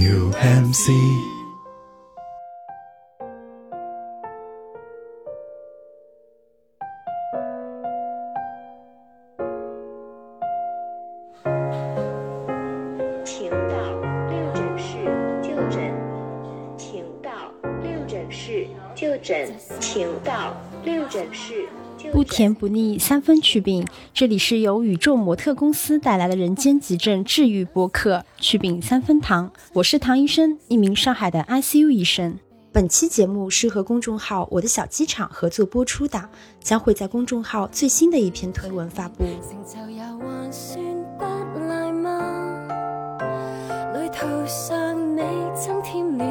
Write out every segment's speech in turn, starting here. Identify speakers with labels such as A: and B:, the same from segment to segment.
A: New MC.
B: 甜不腻，三分祛病。这里是由宇宙模特公司带来的人间急症治愈播客“祛病三分糖”，我是唐医生，一名上海的 ICU 医生。本期节目是和公众号“我的小机场”合作播出的，将会在公众号最新的一篇推文发布。
C: 成就也還算不賴嗎？旅途上你增添了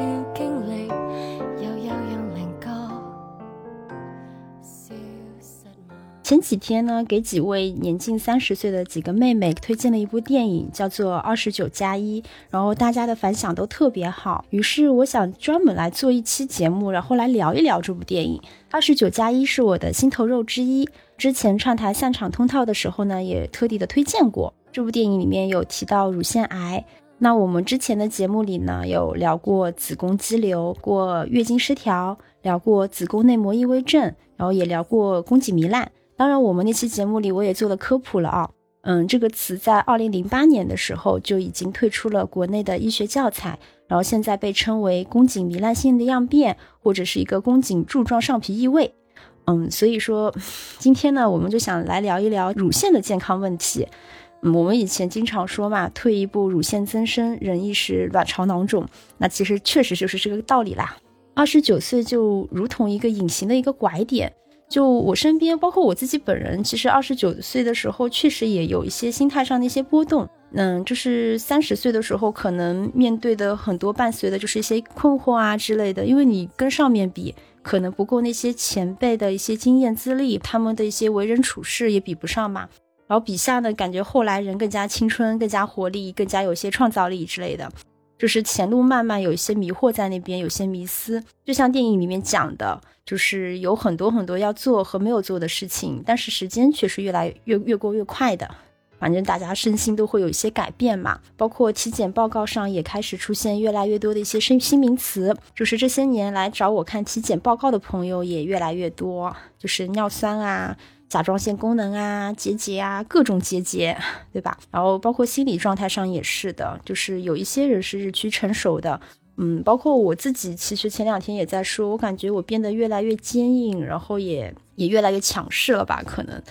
B: 前几天呢，给几位年近三十岁的几个妹妹推荐了一部电影，叫做《二十九加一》，然后大家的反响都特别好。于是我想专门来做一期节目，然后来聊一聊这部电影。《二十九加一》是我的心头肉之一，之前串台散场通套的时候呢，也特地的推荐过。这部电影里面有提到乳腺癌，那我们之前的节目里呢，有聊过子宫肌瘤、过月经失调，聊过子宫内膜异位症，然后也聊过宫颈糜烂。当然，我们那期节目里我也做了科普了啊。嗯，这个词在二零零八年的时候就已经退出了国内的医学教材，然后现在被称为宫颈糜烂性的样变，或者是一个宫颈柱状上皮异位。嗯，所以说今天呢，我们就想来聊一聊乳腺的健康问题。嗯，我们以前经常说嘛，退一步乳腺增生，人一是卵巢囊肿。那其实确实就是这个道理啦。二十九岁就如同一个隐形的一个拐点。就我身边，包括我自己本人，其实二十九岁的时候，确实也有一些心态上的一些波动。嗯，就是三十岁的时候，可能面对的很多伴随的就是一些困惑啊之类的，因为你跟上面比，可能不够那些前辈的一些经验资历，他们的一些为人处事也比不上嘛。然后比下呢，感觉后来人更加青春，更加活力，更加有些创造力之类的。就是前路漫漫，有一些迷惑在那边，有些迷思。就像电影里面讲的，就是有很多很多要做和没有做的事情，但是时间却是越来越越过越快的。反正大家身心都会有一些改变嘛，包括体检报告上也开始出现越来越多的一些新新名词。就是这些年来找我看体检报告的朋友也越来越多，就是尿酸啊。甲状腺功能啊，结节啊，各种结节，对吧？然后包括心理状态上也是的，就是有一些人是日趋成熟的，嗯，包括我自己，其实前两天也在说，我感觉我变得越来越坚硬，然后也也越来越强势了吧？可能，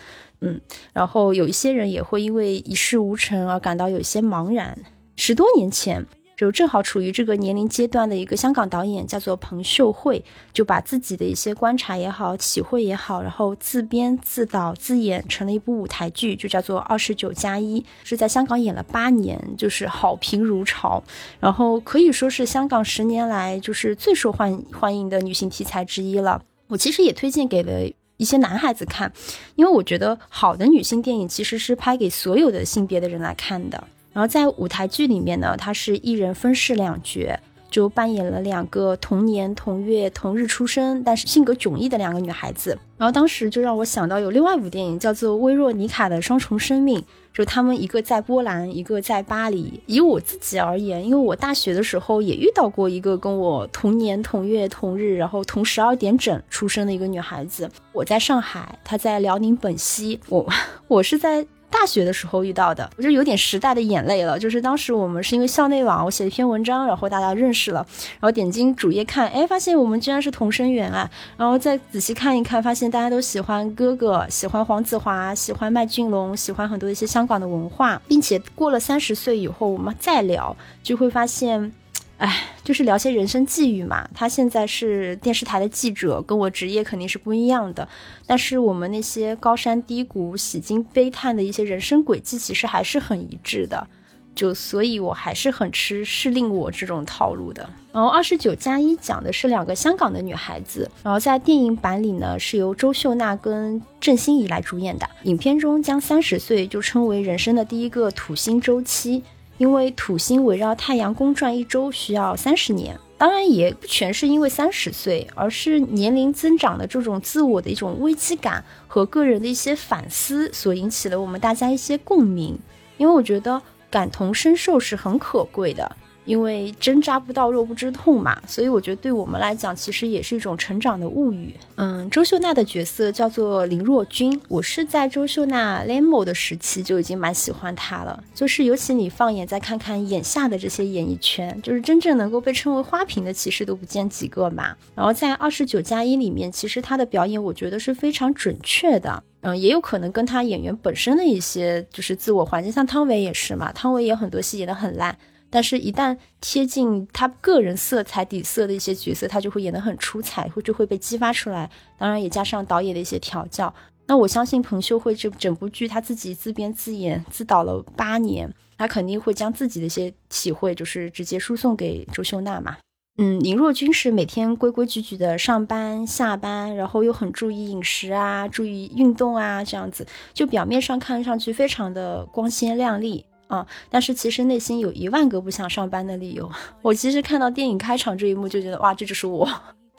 B: 嗯，然后有一些人也会因为一事无成而感到有些茫然。十多年前。就正好处于这个年龄阶段的一个香港导演叫做彭秀慧，就把自己的一些观察也好、体会也好，然后自编自导自演成了一部舞台剧，就叫做《二十九加一》，是在香港演了八年，就是好评如潮，然后可以说是香港十年来就是最受欢欢迎的女性题材之一了。我其实也推荐给了一些男孩子看，因为我觉得好的女性电影其实是拍给所有的性别的人来看的。然后在舞台剧里面呢，她是一人分饰两角，就扮演了两个同年同月同日出生，但是性格迥异的两个女孩子。然后当时就让我想到有另外一部电影叫做《薇若妮卡的双重生命》，就他们一个在波兰，一个在巴黎。以我自己而言，因为我大学的时候也遇到过一个跟我同年同月同日，然后同十二点整出生的一个女孩子。我在上海，她在辽宁本溪，我 我是在。大学的时候遇到的，我就有点时代的眼泪了。就是当时我们是因为校内网，我写了一篇文章，然后大家认识了，然后点进主页看，哎，发现我们居然是同生源啊！然后再仔细看一看，发现大家都喜欢哥哥，喜欢黄子华，喜欢麦浚龙，喜欢很多一些香港的文化，并且过了三十岁以后，我们再聊，就会发现。哎，就是聊些人生际遇嘛。他现在是电视台的记者，跟我职业肯定是不一样的。但是我们那些高山低谷、喜经悲叹的一些人生轨迹，其实还是很一致的。就所以，我还是很吃适令我这种套路的。然后二十九加一讲的是两个香港的女孩子，然后在电影版里呢，是由周秀娜跟郑欣宜来主演的。影片中将三十岁就称为人生的第一个土星周期。因为土星围绕太阳公转一周需要三十年，当然也不全是因为三十岁，而是年龄增长的这种自我的一种危机感和个人的一些反思所引起了我们大家一些共鸣。因为我觉得感同身受是很可贵的。因为针扎不到肉不知痛嘛，所以我觉得对我们来讲，其实也是一种成长的物语。嗯，周秀娜的角色叫做林若君，我是在周秀娜 Lemo 的时期就已经蛮喜欢她了。就是尤其你放眼再看看眼下的这些演艺圈，就是真正能够被称为花瓶的，其实都不见几个嘛。然后在二十九加一里面，其实她的表演我觉得是非常准确的。嗯，也有可能跟她演员本身的一些就是自我环境，像汤唯也是嘛，汤唯也很多戏演得很烂。但是，一旦贴近他个人色彩底色的一些角色，他就会演得很出彩，或就会被激发出来。当然，也加上导演的一些调教。那我相信彭秀慧这整部剧，他自己自编自演自导了八年，他肯定会将自己的一些体会，就是直接输送给周秀娜嘛。嗯，林若君是每天规规矩矩的上班下班，然后又很注意饮食啊，注意运动啊，这样子，就表面上看上去非常的光鲜亮丽。啊！但是其实内心有一万个不想上班的理由。我其实看到电影开场这一幕就觉得，哇，这就是我。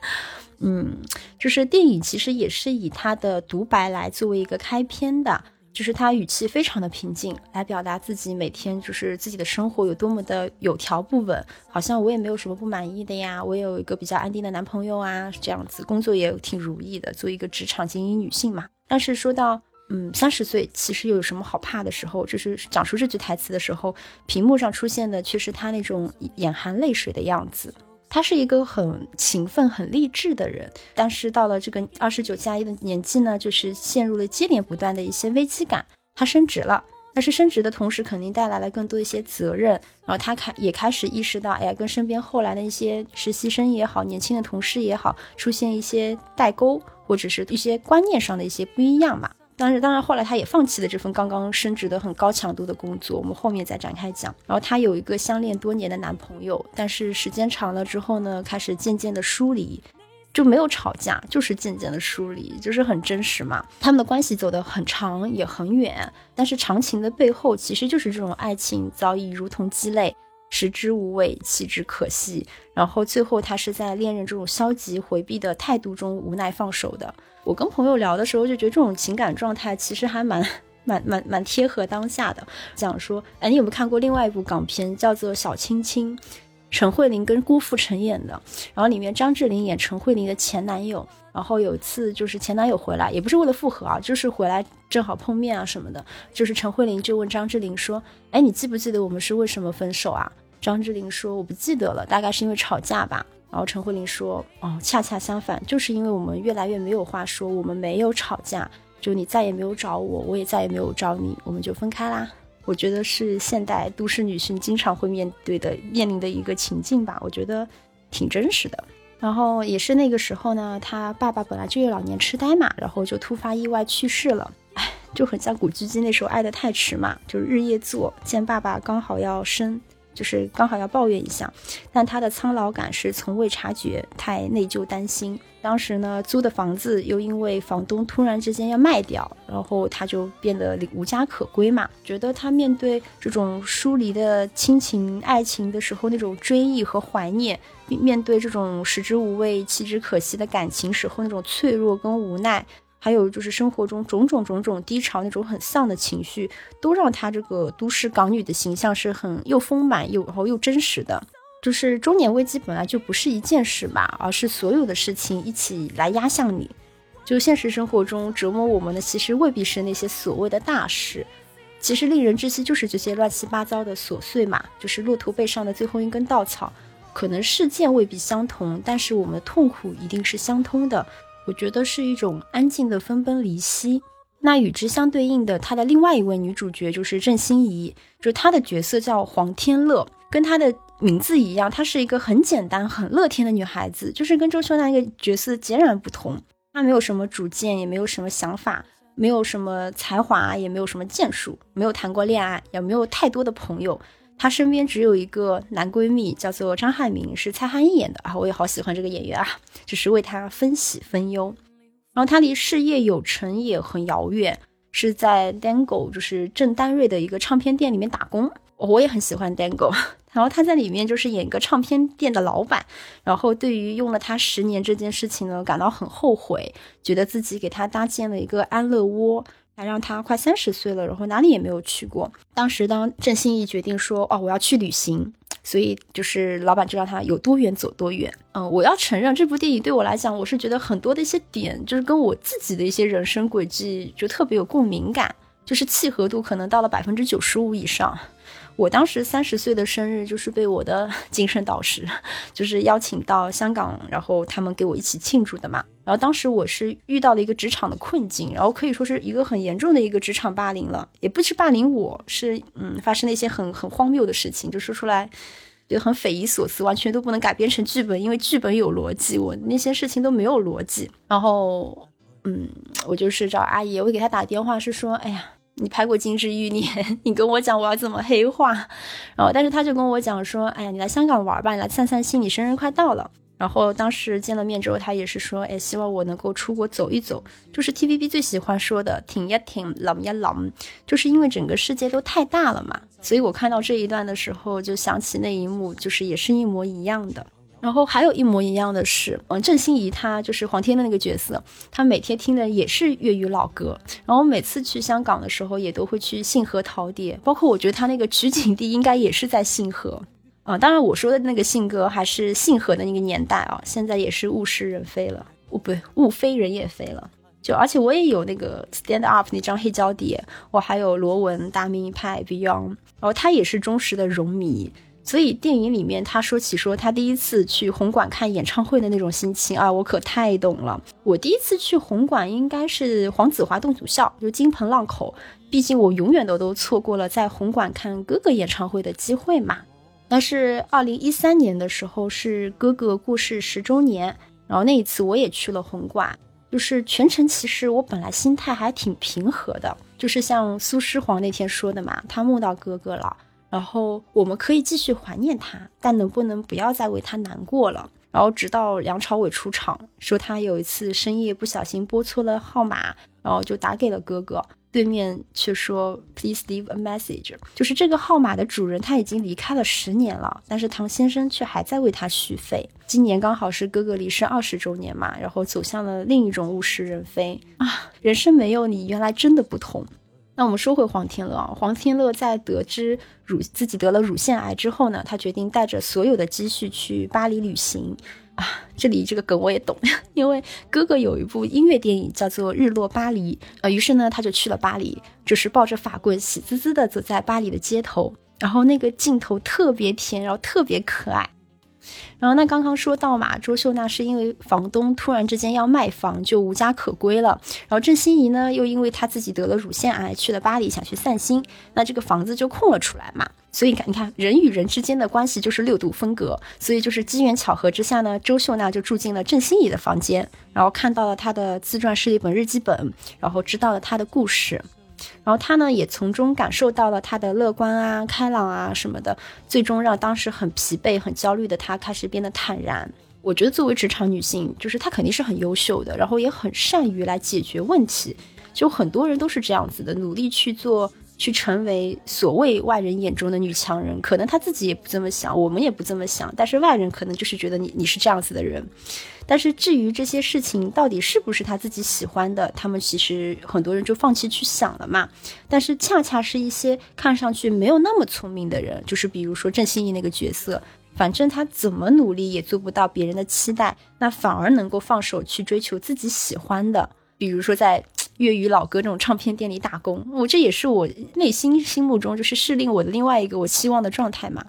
B: 嗯，就是电影其实也是以他的独白来作为一个开篇的，就是他语气非常的平静，来表达自己每天就是自己的生活有多么的有条不紊，好像我也没有什么不满意的呀，我有一个比较安定的男朋友啊，这样子工作也挺如意的，作为一个职场精英女性嘛。但是说到。嗯，三十岁其实又有什么好怕的时候？就是讲出这句台词的时候，屏幕上出现的却是他那种眼含泪水的样子。他是一个很勤奋、很励志的人，但是到了这个二十九加一的年纪呢，就是陷入了接连不断的一些危机感。他升职了，但是升职的同时肯定带来了更多一些责任。然后他开也开始意识到，哎呀，跟身边后来的一些实习生也好，年轻的同事也好，出现一些代沟，或者是一些观念上的一些不一样嘛。但是，当然，后来他也放弃了这份刚刚升职的很高强度的工作，我们后面再展开讲。然后他有一个相恋多年的男朋友，但是时间长了之后呢，开始渐渐的疏离，就没有吵架，就是渐渐的疏离，就是很真实嘛。他们的关系走得很长也很远，但是长情的背后，其实就是这种爱情早已如同鸡肋。食之无味，弃之可惜。然后最后，他是在恋人这种消极回避的态度中无奈放手的。我跟朋友聊的时候，就觉得这种情感状态其实还蛮、蛮、蛮、蛮贴合当下的。讲说，哎，你有没有看过另外一部港片，叫做《小青青》？陈慧琳跟郭富城演的。然后里面张智霖演陈慧琳的前男友。然后有一次就是前男友回来，也不是为了复合啊，就是回来正好碰面啊什么的。就是陈慧琳就问张智霖说：“哎，你记不记得我们是为什么分手啊？”张智霖说：“我不记得了，大概是因为吵架吧。”然后陈慧琳说：“哦，恰恰相反，就是因为我们越来越没有话说，我们没有吵架，就你再也没有找我，我也再也没有找你，我们就分开啦。”我觉得是现代都市女性经常会面对的、面临的一个情境吧，我觉得挺真实的。然后也是那个时候呢，他爸爸本来就有老年痴呆嘛，然后就突发意外去世了，哎，就很像古巨基那时候爱得太迟嘛，就是日夜做，见爸爸刚好要生。就是刚好要抱怨一下，但他的苍老感是从未察觉，太内疚担心。当时呢，租的房子又因为房东突然之间要卖掉，然后他就变得无家可归嘛。觉得他面对这种疏离的亲情、爱情的时候，那种追忆和怀念；面对这种食之无味、弃之可惜的感情时候，那种脆弱跟无奈。还有就是生活中种种种种低潮那种很丧的情绪，都让她这个都市港女的形象是很又丰满又然后又真实的。就是中年危机本来就不是一件事吧，而是所有的事情一起来压向你。就现实生活中折磨我们的，其实未必是那些所谓的大事，其实令人窒息就是这些乱七八糟的琐碎嘛。就是骆驼背上的最后一根稻草，可能事件未必相同，但是我们的痛苦一定是相通的。我觉得是一种安静的分崩离析。那与之相对应的，她的另外一位女主角就是郑欣宜，就是她的角色叫黄天乐，跟她的名字一样，她是一个很简单、很乐天的女孩子，就是跟周秀娜那个角色截然不同。她没有什么主见，也没有什么想法，没有什么才华，也没有什么建树，没有谈过恋爱，也没有太多的朋友。她身边只有一个男闺蜜，叫做张翰明，是蔡汉义演的啊，我也好喜欢这个演员啊，就是为他分喜分忧。然后他离事业有成也很遥远，是在 Dango，就是郑丹瑞的一个唱片店里面打工。我也很喜欢 Dango，然后他在里面就是演一个唱片店的老板，然后对于用了他十年这件事情呢，感到很后悔，觉得自己给他搭建了一个安乐窝。还让他快三十岁了，然后哪里也没有去过。当时当郑欣宜决定说：“哦，我要去旅行。”所以就是老板就让他有多远走多远。嗯，我要承认这部电影对我来讲，我是觉得很多的一些点，就是跟我自己的一些人生轨迹就特别有共鸣感，就是契合度可能到了百分之九十五以上。我当时三十岁的生日，就是被我的 精神导师，就是邀请到香港，然后他们给我一起庆祝的嘛。然后当时我是遇到了一个职场的困境，然后可以说是一个很严重的一个职场霸凌了，也不是霸凌我，是嗯发生了一些很很荒谬的事情，就说出来觉得很匪夷所思，完全都不能改编成剧本，因为剧本有逻辑，我那些事情都没有逻辑。然后嗯，我就是找阿姨，我给她打电话是说，哎呀。你拍过《金枝欲孽》，你跟我讲我要怎么黑化，然后但是他就跟我讲说，哎呀，你来香港玩吧，你来散散心，你生日快到了。然后当时见了面之后，他也是说，哎，希望我能够出国走一走，就是 TVB 最喜欢说的挺呀挺，冷呀冷，就是因为整个世界都太大了嘛。所以我看到这一段的时候，就想起那一幕，就是也是一模一样的。然后还有一模一样的是，嗯，郑欣宜她就是黄天的那个角色，她每天听的也是粤语老歌。然后每次去香港的时候，也都会去信和陶碟，包括我觉得她那个取景地应该也是在信和，啊，当然我说的那个信歌还是信和的那个年代啊，现在也是物是人非了，物不对物非人也非了。就而且我也有那个 Stand Up 那张黑胶碟，我还有罗文大明一派 Beyond，然后他也是忠实的荣迷。所以电影里面他说起说他第一次去红馆看演唱会的那种心情啊，我可太懂了。我第一次去红馆应该是黄子华洞祖校，就金盆浪口。毕竟我永远都都错过了在红馆看哥哥演唱会的机会嘛。但是二零一三年的时候是哥哥过世十周年，然后那一次我也去了红馆，就是全程其实我本来心态还挺平和的，就是像苏诗黄那天说的嘛，他梦到哥哥了。然后我们可以继续怀念他，但能不能不要再为他难过了？然后直到梁朝伟出场，说他有一次深夜不小心拨错了号码，然后就打给了哥哥，对面却说 Please leave a message，就是这个号码的主人他已经离开了十年了，但是唐先生却还在为他续费。今年刚好是哥哥离世二十周年嘛，然后走向了另一种物是人非啊，人生没有你，原来真的不同。那我们说回黄天乐啊，黄天乐在得知乳自己得了乳腺癌之后呢，他决定带着所有的积蓄去巴黎旅行啊。这里这个梗我也懂，因为哥哥有一部音乐电影叫做《日落巴黎》啊，于是呢他就去了巴黎，就是抱着法棍喜滋滋的走在巴黎的街头，然后那个镜头特别甜，然后特别可爱。然后那刚刚说到嘛，周秀娜是因为房东突然之间要卖房，就无家可归了。然后郑欣宜呢，又因为她自己得了乳腺癌，去了巴黎想去散心，那这个房子就空了出来嘛。所以你看，你看人与人之间的关系就是六度分隔。所以就是机缘巧合之下呢，周秀娜就住进了郑欣宜的房间，然后看到了她的自传是一本日记本，然后知道了她的故事。然后他呢，也从中感受到了他的乐观啊、开朗啊什么的，最终让当时很疲惫、很焦虑的他开始变得坦然。我觉得作为职场女性，就是她肯定是很优秀的，然后也很善于来解决问题。就很多人都是这样子的，努力去做。去成为所谓外人眼中的女强人，可能她自己也不这么想，我们也不这么想，但是外人可能就是觉得你你是这样子的人。但是至于这些事情到底是不是他自己喜欢的，他们其实很多人就放弃去想了嘛。但是恰恰是一些看上去没有那么聪明的人，就是比如说郑欣宜那个角色，反正他怎么努力也做不到别人的期待，那反而能够放手去追求自己喜欢的，比如说在。粤语老歌这种唱片店里打工，我这也是我内心心目中就是适令我的另外一个我期望的状态嘛。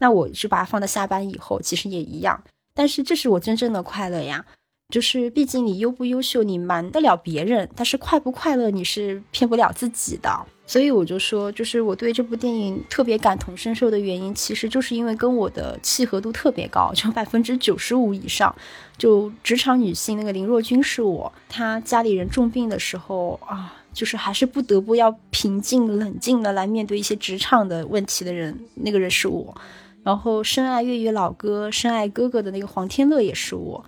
B: 那我就把它放在下班以后，其实也一样。但是这是我真正的快乐呀，就是毕竟你优不优秀，你瞒得了别人，但是快不快乐，你是骗不了自己的。所以我就说，就是我对这部电影特别感同身受的原因，其实就是因为跟我的契合度特别高，就百分之九十五以上。就职场女性那个林若君是我，她家里人重病的时候啊，就是还是不得不要平静冷静的来面对一些职场的问题的人，那个人是我。然后深爱粤语老歌、深爱哥哥的那个黄天乐也是我，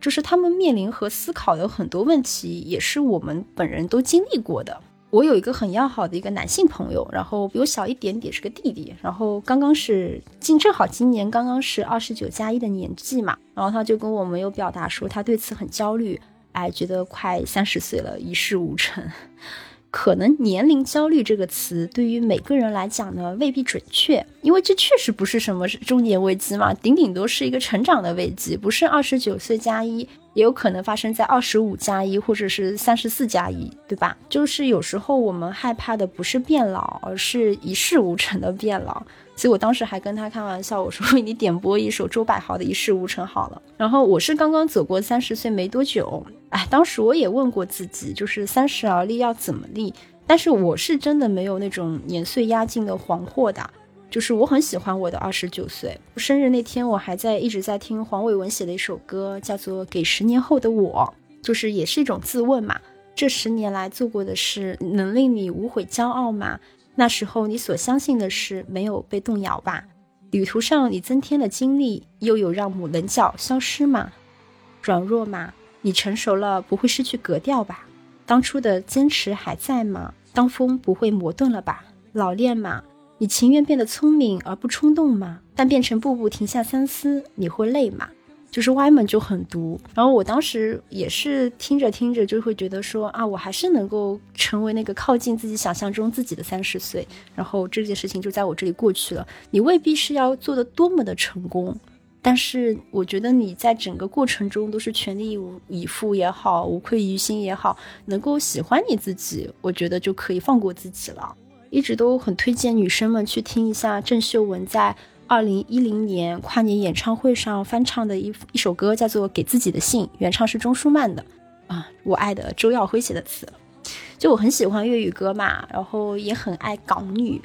B: 就是他们面临和思考的很多问题，也是我们本人都经历过的。我有一个很要好的一个男性朋友，然后比我小一点点，是个弟弟，然后刚刚是今正好今年刚刚是二十九加一的年纪嘛，然后他就跟我们有表达说他对此很焦虑，哎，觉得快三十岁了，一事无成。可能年龄焦虑这个词对于每个人来讲呢未必准确，因为这确实不是什么中年危机嘛，顶顶多是一个成长的危机，不是二十九岁加一，也有可能发生在二十五加一或者是三十四加一，对吧？就是有时候我们害怕的不是变老，而是一事无成的变老。所以我当时还跟他开玩笑，我说 你点播一首周柏豪的《一事无成》好了。然后我是刚刚走过三十岁没多久，哎，当时我也问过自己，就是三十而立要怎么立？但是我是真的没有那种年岁压境的惶惑的，就是我很喜欢我的二十九岁。生日那天我还在一直在听黄伟文写的一首歌，叫做《给十年后的我》，就是也是一种自问嘛。这十年来做过的事，能令你无悔骄傲吗？那时候你所相信的事没有被动摇吧？旅途上你增添了经历，又有让母棱角消失吗？软弱吗？你成熟了不会失去格调吧？当初的坚持还在吗？当风不会磨钝了吧？老练吗？你情愿变得聪明而不冲动吗？但变成步步停下三思，你会累吗？就是歪门就很毒，然后我当时也是听着听着就会觉得说啊，我还是能够成为那个靠近自己想象中自己的三十岁，然后这件事情就在我这里过去了。你未必是要做的多么的成功，但是我觉得你在整个过程中都是全力以赴也好，无愧于心也好，能够喜欢你自己，我觉得就可以放过自己了。一直都很推荐女生们去听一下郑秀文在。二零一零年跨年演唱会上翻唱的一一首歌叫做《给自己的信》，原唱是钟舒漫的，啊，我爱的周耀辉写的词。就我很喜欢粤语歌嘛，然后也很爱港女，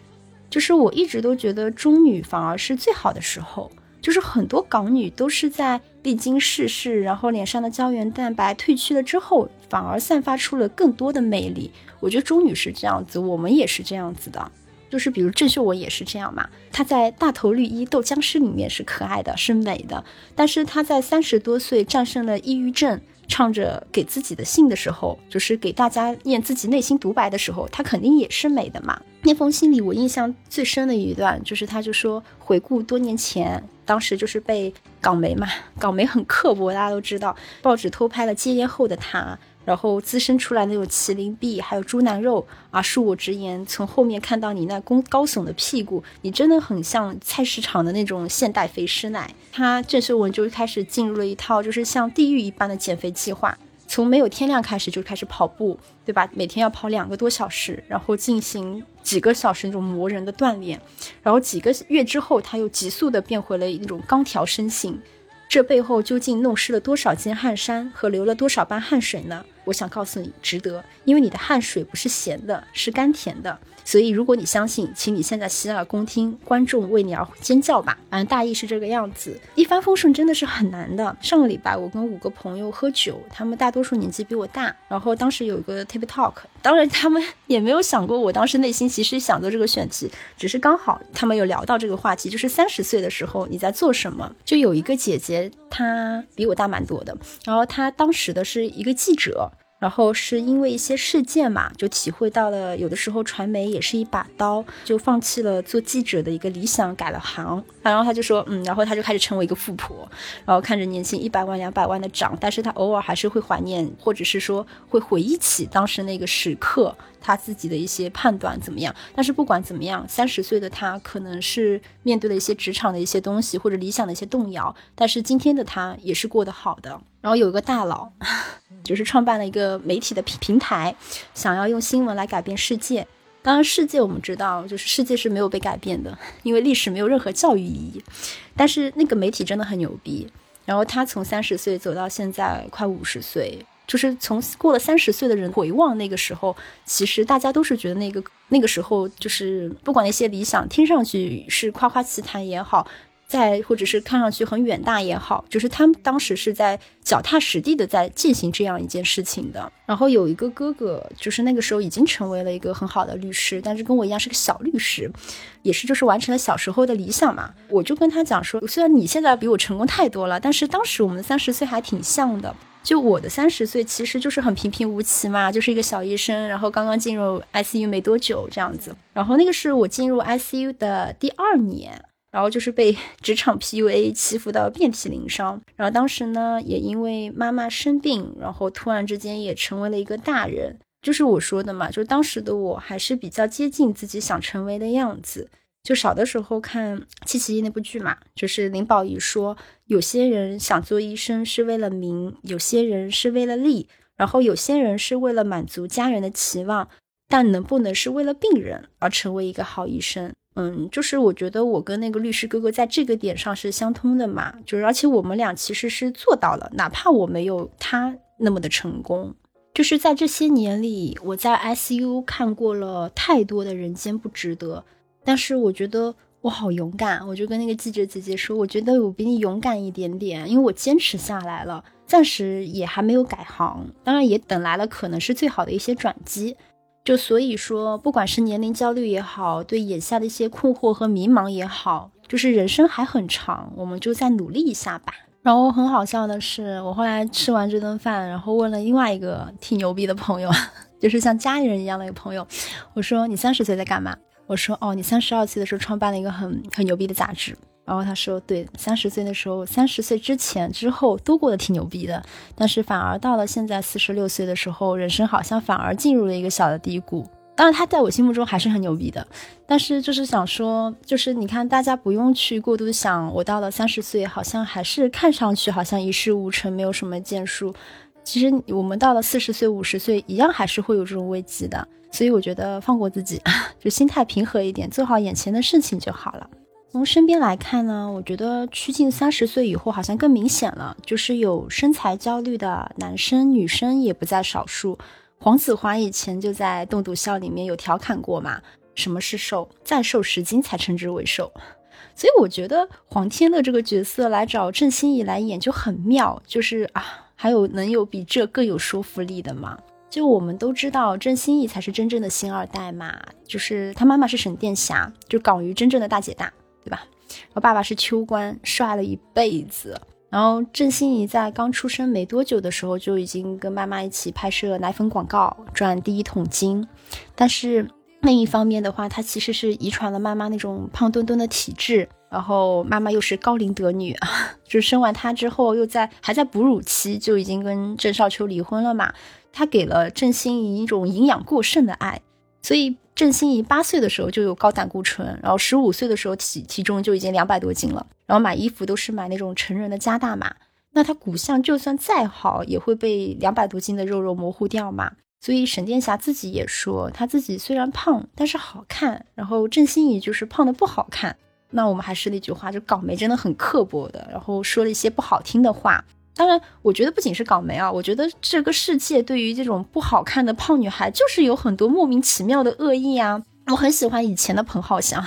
B: 就是我一直都觉得中女反而是最好的时候，就是很多港女都是在历经世事，然后脸上的胶原蛋白褪去了之后，反而散发出了更多的魅力。我觉得周女士这样子，我们也是这样子的。就是比如郑秀文也是这样嘛，她在《大头绿衣斗僵尸》里面是可爱的，是美的，但是她在三十多岁战胜了抑郁症，唱着给自己的信的时候，就是给大家念自己内心独白的时候，她肯定也是美的嘛。那封信里我印象最深的一段，就是她就说回顾多年前，当时就是被港媒嘛，港媒很刻薄，大家都知道，报纸偷拍了戒烟后的她。然后滋生出来那种麒麟臂，还有猪腩肉啊！恕我直言，从后面看到你那高高耸的屁股，你真的很像菜市场的那种现代肥师奶。他郑秀文就开始进入了一套就是像地狱一般的减肥计划，从没有天亮开始就开始跑步，对吧？每天要跑两个多小时，然后进行几个小时那种磨人的锻炼，然后几个月之后，他又急速的变回了那种钢条身形。这背后究竟弄湿了多少件汗衫和流了多少班汗水呢？我想告诉你，值得，因为你的汗水不是咸的，是甘甜的。所以，如果你相信，请你现在洗耳恭听，观众为你而尖叫吧。反正大意是这个样子。一帆风顺真的是很难的。上个礼拜，我跟五个朋友喝酒，他们大多数年纪比我大。然后当时有一个 table talk，当然他们 也没有想过，我当时内心其实想做这个选题，只是刚好他们有聊到这个话题，就是三十岁的时候你在做什么。就有一个姐姐，她比我大蛮多的，然后她当时的是一个记者。然后是因为一些事件嘛，就体会到了有的时候传媒也是一把刀，就放弃了做记者的一个理想，改了行。然后他就说，嗯，然后他就开始成为一个富婆，然后看着年薪一百万、两百万的涨，但是他偶尔还是会怀念，或者是说会回忆起当时那个时刻，他自己的一些判断怎么样。但是不管怎么样，三十岁的他可能是面对了一些职场的一些东西或者理想的一些动摇，但是今天的他也是过得好的。然后有一个大佬。就是创办了一个媒体的平平台，想要用新闻来改变世界。当然，世界我们知道，就是世界是没有被改变的，因为历史没有任何教育意义。但是那个媒体真的很牛逼。然后他从三十岁走到现在快五十岁，就是从过了三十岁的人回望那个时候，其实大家都是觉得那个那个时候，就是不管那些理想听上去是夸夸其谈也好。在或者是看上去很远大也好，就是他们当时是在脚踏实地的在进行这样一件事情的。然后有一个哥哥，就是那个时候已经成为了一个很好的律师，但是跟我一样是个小律师，也是就是完成了小时候的理想嘛。我就跟他讲说，虽然你现在比我成功太多了，但是当时我们三十岁还挺像的。就我的三十岁其实就是很平平无奇嘛，就是一个小医生，然后刚刚进入 ICU 没多久这样子。然后那个是我进入 ICU 的第二年。然后就是被 职场 PUA 欺负到遍体鳞伤，然后当时呢，也因为妈妈生病，然后突然之间也成为了一个大人，就是我说的嘛，就当时的我还是比较接近自己想成为的样子。就小的时候看七七一那部剧嘛，就是林保怡说，有些人想做医生是为了名，有些人是为了利，然后有些人是为了满足家人的期望，但能不能是为了病人而成为一个好医生？嗯，就是我觉得我跟那个律师哥哥在这个点上是相通的嘛，就是而且我们俩其实是做到了，哪怕我没有他那么的成功。就是在这些年里，我在 ICU 看过了太多的人间不值得，但是我觉得我好勇敢，我就跟那个记者姐姐说，我觉得我比你勇敢一点点，因为我坚持下来了，暂时也还没有改行，当然也等来了可能是最好的一些转机。就所以说，不管是年龄焦虑也好，对眼下的一些困惑和迷茫也好，就是人生还很长，我们就再努力一下吧。然后很好笑的是，我后来吃完这顿饭，然后问了另外一个挺牛逼的朋友，就是像家里人一样的一个朋友，我说你三十岁在干嘛？我说哦，你三十二岁的时候创办了一个很很牛逼的杂志。然后他说对，三十岁的时候，三十岁之前之后都过得挺牛逼的，但是反而到了现在四十六岁的时候，人生好像反而进入了一个小的低谷。当然，他在我心目中还是很牛逼的，但是就是想说，就是你看，大家不用去过度想，我到了三十岁，好像还是看上去好像一事无成，没有什么建树。其实我们到了四十岁、五十岁，一样还是会有这种危机的。所以我觉得放过自己，就心态平和一点，做好眼前的事情就好了。从身边来看呢，我觉得趋近三十岁以后，好像更明显了，就是有身材焦虑的男生、女生也不在少数。黄子华以前就在《栋笃笑》里面有调侃过嘛，什么是瘦？再瘦十斤才称之为瘦。所以我觉得黄天乐这个角色来找郑欣宜来演就很妙，就是啊，还有能有比这更有说服力的吗？就我们都知道郑欣宜才是真正的星二代嘛，就是她妈妈是沈殿霞，就港娱真正的大姐大，对吧？然后爸爸是秋官，帅了一辈子。然后郑欣宜在刚出生没多久的时候就已经跟妈妈一起拍摄奶粉广告赚第一桶金，但是另一方面的话，她其实是遗传了妈妈那种胖墩墩的体质，然后妈妈又是高龄得女啊，就生完她之后又在还在哺乳期就已经跟郑少秋离婚了嘛，她给了郑欣宜一种营养过剩的爱，所以郑欣宜八岁的时候就有高胆固醇，然后十五岁的时候体体重就已经两百多斤了。然后买衣服都是买那种成人的加大码，那她骨相就算再好，也会被两百多斤的肉肉模糊掉嘛。所以沈殿霞自己也说，她自己虽然胖，但是好看。然后郑欣宜就是胖的不好看。那我们还是那句话，就港媒真的很刻薄的，然后说了一些不好听的话。当然，我觉得不仅是港媒啊，我觉得这个世界对于这种不好看的胖女孩，就是有很多莫名其妙的恶意啊。我很喜欢以前的彭浩翔。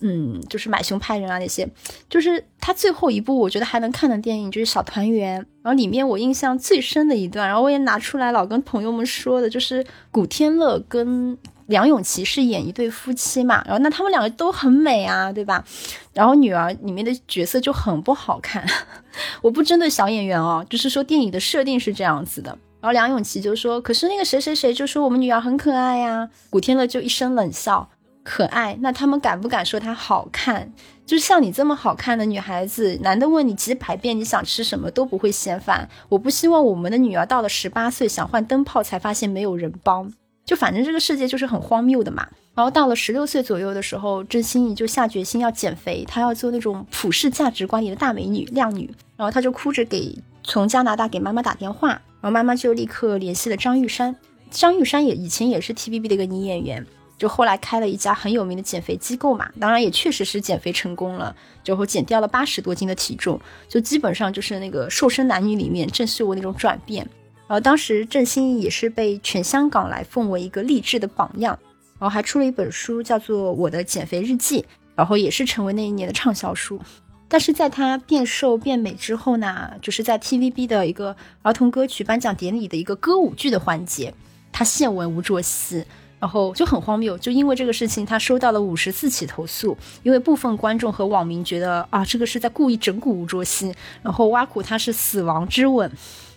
B: 嗯，就是买凶拍人啊那些，就是他最后一部我觉得还能看的电影就是《小团圆》，然后里面我印象最深的一段，然后我也拿出来老跟朋友们说的，就是古天乐跟梁咏琪是演一对夫妻嘛，然后那他们两个都很美啊，对吧？然后女儿里面的角色就很不好看，我不针对小演员哦，就是说电影的设定是这样子的，然后梁咏琪就说，可是那个谁谁谁就说我们女儿很可爱呀，古天乐就一声冷笑。可爱，那他们敢不敢说她好看？就像你这么好看的女孩子，男的问你几百遍你想吃什么都不会嫌烦。我不希望我们的女儿到了十八岁想换灯泡才发现没有人帮。就反正这个世界就是很荒谬的嘛。然后到了十六岁左右的时候，郑欣宜就下决心要减肥，她要做那种普世价值观里的大美女、靓女。然后她就哭着给从加拿大给妈妈打电话，然后妈妈就立刻联系了张玉山。张玉山也以前也是 TVB 的一个女演员。就后来开了一家很有名的减肥机构嘛，当然也确实是减肥成功了，最后减掉了八十多斤的体重，就基本上就是那个瘦身男女里面正是我那种转变。然后当时郑欣宜也是被全香港来奉为一个励志的榜样，然后还出了一本书叫做《我的减肥日记》，然后也是成为那一年的畅销书。但是在她变瘦变美之后呢，就是在 TVB 的一个儿童歌曲颁奖典礼的一个歌舞剧的环节，她献吻吴卓羲。然后就很荒谬，就因为这个事情，他收到了五十四起投诉，因为部分观众和网民觉得啊，这个是在故意整蛊吴卓羲，然后挖苦他是死亡之吻。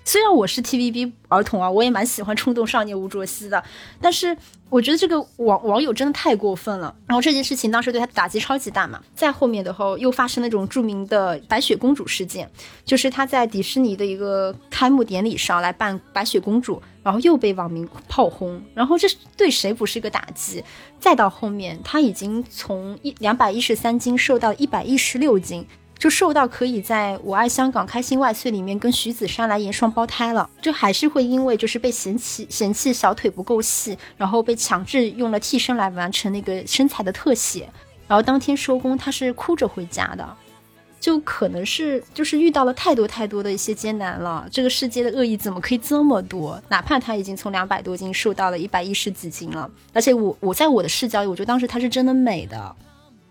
B: 虽然我是 TVB 儿童啊，我也蛮喜欢《冲动少年吴卓羲》的，但是我觉得这个网网友真的太过分了。然后这件事情当时对他打击超级大嘛。再后面的后又发生那种著名的白雪公主事件，就是他在迪士尼的一个开幕典礼上来扮白雪公主，然后又被网民炮轰。然后这对谁不是一个打击？再到后面，他已经从一两百一十三斤瘦到一百一十六斤。就瘦到可以在我爱香港开心万岁里面跟徐子珊来演双胞胎了，就还是会因为就是被嫌弃嫌弃小腿不够细，然后被强制用了替身来完成那个身材的特写，然后当天收工她是哭着回家的，就可能是就是遇到了太多太多的一些艰难了，这个世界的恶意怎么可以这么多？哪怕她已经从两百多斤瘦到了一百一十几斤了，而且我我在我的视角里，我觉得当时她是真的美的。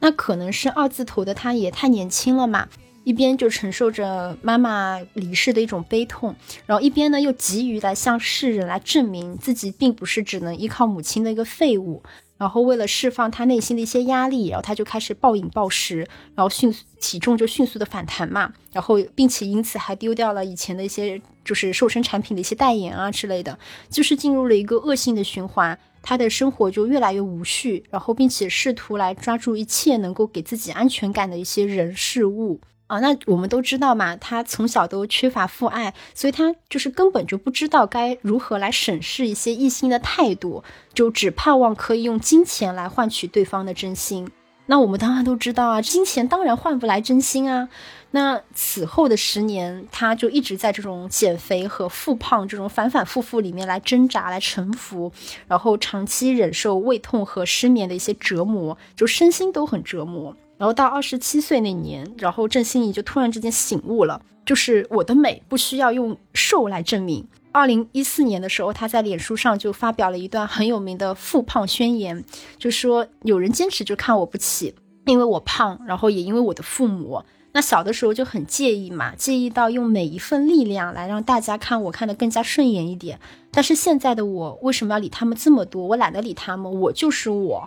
B: 那可能是二字头的他也太年轻了嘛，一边就承受着妈妈离世的一种悲痛，然后一边呢又急于来向世人来证明自己并不是只能依靠母亲的一个废物，然后为了释放他内心的一些压力，然后他就开始暴饮暴食，然后迅速体重就迅速的反弹嘛，然后并且因此还丢掉了以前的一些就是瘦身产品的一些代言啊之类的，就是进入了一个恶性的循环。他的生活就越来越无序，然后并且试图来抓住一切能够给自己安全感的一些人事物啊。那我们都知道嘛，他从小都缺乏父爱，所以他就是根本就不知道该如何来审视一些异性的态度，就只盼望可以用金钱来换取对方的真心。那我们当然都知道啊，金钱当然换不来真心啊。那此后的十年，他就一直在这种减肥和复胖这种反反复复里面来挣扎、来臣服，然后长期忍受胃痛和失眠的一些折磨，就身心都很折磨。然后到二十七岁那年，然后郑欣宜就突然之间醒悟了，就是我的美不需要用瘦来证明。二零一四年的时候，他在脸书上就发表了一段很有名的复胖宣言，就说有人坚持就看我不起，因为我胖，然后也因为我的父母。那小的时候就很介意嘛，介意到用每一份力量来让大家看我看得更加顺眼一点。但是现在的我为什么要理他们这么多？我懒得理他们，我就是我。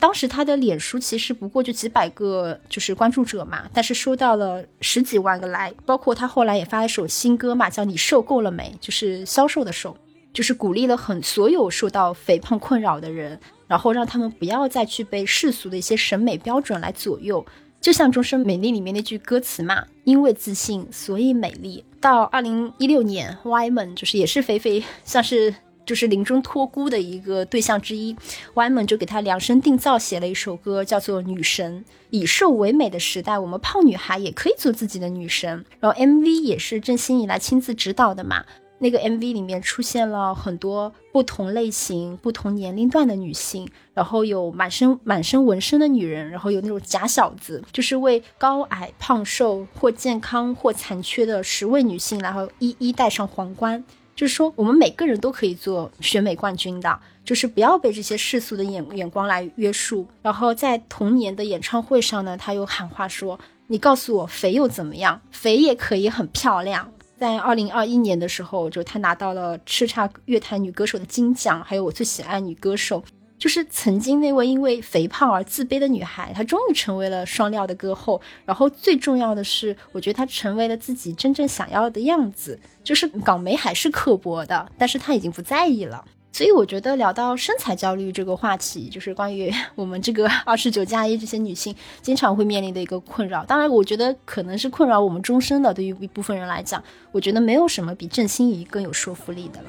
B: 当时他的脸书其实不过就几百个就是关注者嘛，但是收到了十几万个来，包括他后来也发了一首新歌嘛，叫你瘦够了没？就是销售的瘦，就是鼓励了很所有受到肥胖困扰的人，然后让他们不要再去被世俗的一些审美标准来左右。就像《终身美丽》里面那句歌词嘛，因为自信，所以美丽。到二零一六年，Yimn 就是也是肥肥，像是就是临终托孤的一个对象之一，Y 们就给他量身定造写了一首歌，叫做《女神》。以瘦为美的时代，我们胖女孩也可以做自己的女神。然后 MV 也是郑欣宜来亲自指导的嘛。那个 MV 里面出现了很多不同类型、不同年龄段的女性，然后有满身满身纹身的女人，然后有那种假小子，就是为高矮胖瘦或健康或残缺的十位女性，然后一一戴上皇冠。就是说，我们每个人都可以做选美冠军的，就是不要被这些世俗的眼眼光来约束。然后在同年的演唱会上呢，他又喊话说：“你告诉我，肥又怎么样？肥也可以很漂亮。”在二零二一年的时候，就他拿到了叱咤乐坛女歌手的金奖，还有我最喜爱女歌手，就是曾经那位因为肥胖而自卑的女孩，她终于成为了双料的歌后。然后最重要的是，我觉得她成为了自己真正想要的样子，就是港媒还是刻薄的，但是她已经不在意了。所以我觉得聊到身材焦虑这个话题，就是关于我们这个 二十九加一这些女性经常会面临的一个困扰。当然，我觉得可能是困扰我们终身的。对于一部分人来讲，我觉得没有什么比郑欣宜更有说服力的了。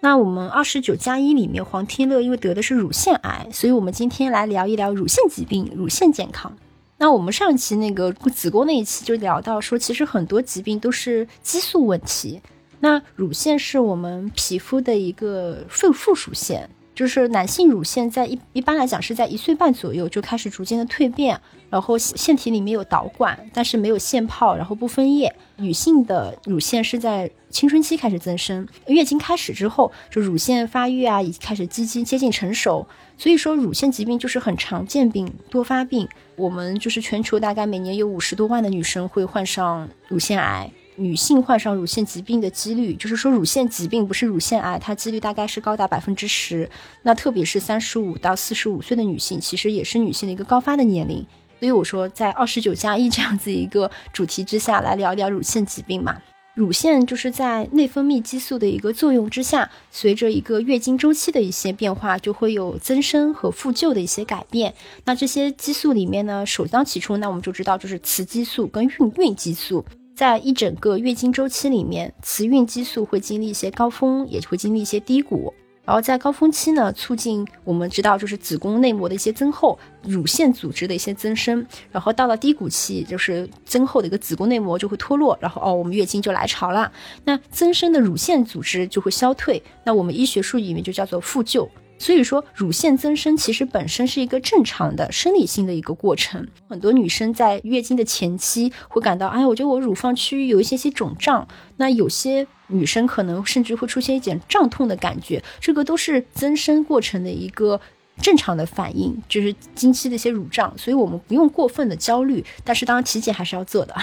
B: 那我们二十九加一里面，黄天乐因为得的是乳腺癌，所以我们今天来聊一聊乳腺疾病、乳腺健康。那我们上一期那个子宫那一期就聊到说，其实很多疾病都是激素问题。那乳腺是我们皮肤的一个附附属腺。就是男性乳腺在一一般来讲是在一岁半左右就开始逐渐的蜕变，然后腺体里面有导管，但是没有腺泡，然后不分液。女性的乳腺是在青春期开始增生，月经开始之后，就乳腺发育啊，已经开始接近接近成熟。所以说，乳腺疾病就是很常见病、多发病。我们就是全球大概每年有五十多万的女生会患上乳腺癌。女性患上乳腺疾病的几率，就是说乳腺疾病不是乳腺癌，它几率大概是高达百分之十。那特别是三十五到四十五岁的女性，其实也是女性的一个高发的年龄。所以我说，在二十九加一这样子一个主题之下来聊聊乳腺疾病嘛。乳腺就是在内分泌激素的一个作用之下，随着一个月经周期的一些变化，就会有增生和复旧的一些改变。那这些激素里面呢，首当其冲，那我们就知道就是雌激素跟孕孕激素。在一整个月经周期里面，雌孕激素会经历一些高峰，也会经历一些低谷。然后在高峰期呢，促进我们知道就是子宫内膜的一些增厚，乳腺组织的一些增生。然后到了低谷期，就是增厚的一个子宫内膜就会脱落，然后哦，我们月经就来潮了。那增生的乳腺组织就会消退，那我们医学术语里面就叫做复旧。所以说，乳腺增生其实本身是一个正常的生理性的一个过程。很多女生在月经的前期会感到，哎，我觉得我乳房区域有一些些肿胀。那有些女生可能甚至会出现一点胀痛的感觉，这个都是增生过程的一个正常的反应，就是经期的一些乳胀。所以我们不用过分的焦虑，但是当然体检还是要做的。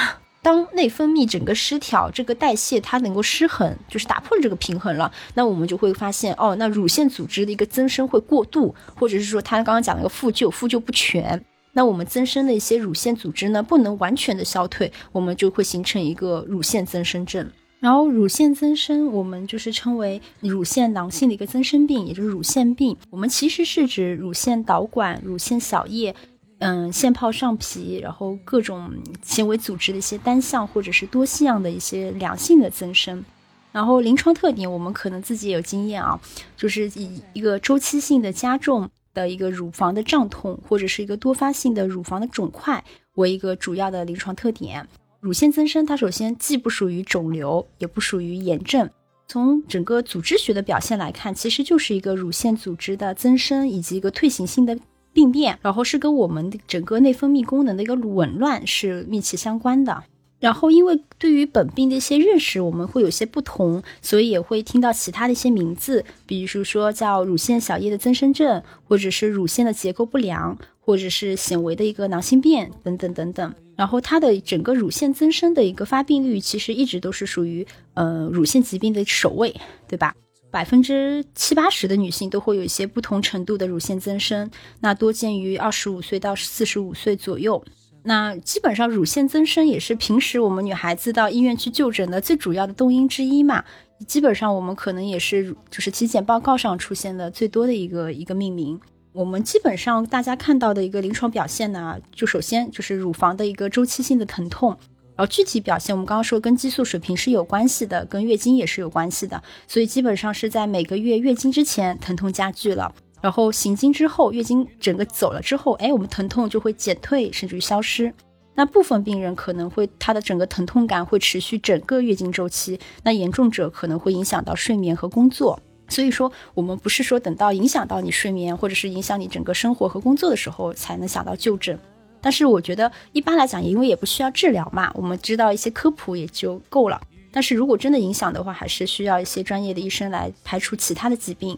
B: 当内分泌整个失调，这个代谢它能够失衡，就是打破了这个平衡了，那我们就会发现，哦，那乳腺组织的一个增生会过度，或者是说它刚刚讲了一个复旧，复旧不全，那我们增生的一些乳腺组织呢，不能完全的消退，我们就会形成一个乳腺增生症。然后乳腺增生，我们就是称为乳腺囊性的一个增生病，也就是乳腺病。我们其实是指乳腺导管、乳腺小叶。嗯，腺泡上皮，然后各种纤维组织的一些单向或者是多系样的一些良性的增生，然后临床特点我们可能自己也有经验啊，就是以一个周期性的加重的一个乳房的胀痛，或者是一个多发性的乳房的肿块为一个主要的临床特点。乳腺增生它首先既不属于肿瘤，也不属于炎症，从整个组织学的表现来看，其实就是一个乳腺组织的增生以及一个退行性的。病变，然后是跟我们的整个内分泌功能的一个紊乱是密切相关的。然后，因为对于本病的一些认识，我们会有些不同，所以也会听到其他的一些名字，比如说叫乳腺小叶的增生症，或者是乳腺的结构不良，或者是显微的一个囊性变等等等等。然后，它的整个乳腺增生的一个发病率，其实一直都是属于呃乳腺疾病的首位，对吧？百分之七八十的女性都会有一些不同程度的乳腺增生，那多见于二十五岁到四十五岁左右。那基本上乳腺增生也是平时我们女孩子到医院去就诊的最主要的动因之一嘛。基本上我们可能也是就是体检报告上出现的最多的一个一个命名。我们基本上大家看到的一个临床表现呢，就首先就是乳房的一个周期性的疼痛。然后具体表现，我们刚刚说跟激素水平是有关系的，跟月经也是有关系的，所以基本上是在每个月月经之前疼痛加剧了，然后行经之后，月经整个走了之后，哎，我们疼痛就会减退，甚至于消失。那部分病人可能会他的整个疼痛感会持续整个月经周期，那严重者可能会影响到睡眠和工作。所以说，我们不是说等到影响到你睡眠或者是影响你整个生活和工作的时候才能想到就诊。但是我觉得一般来讲，因为也不需要治疗嘛，我们知道一些科普也就够了。但是如果真的影响的话，还是需要一些专业的医生来排除其他的疾病，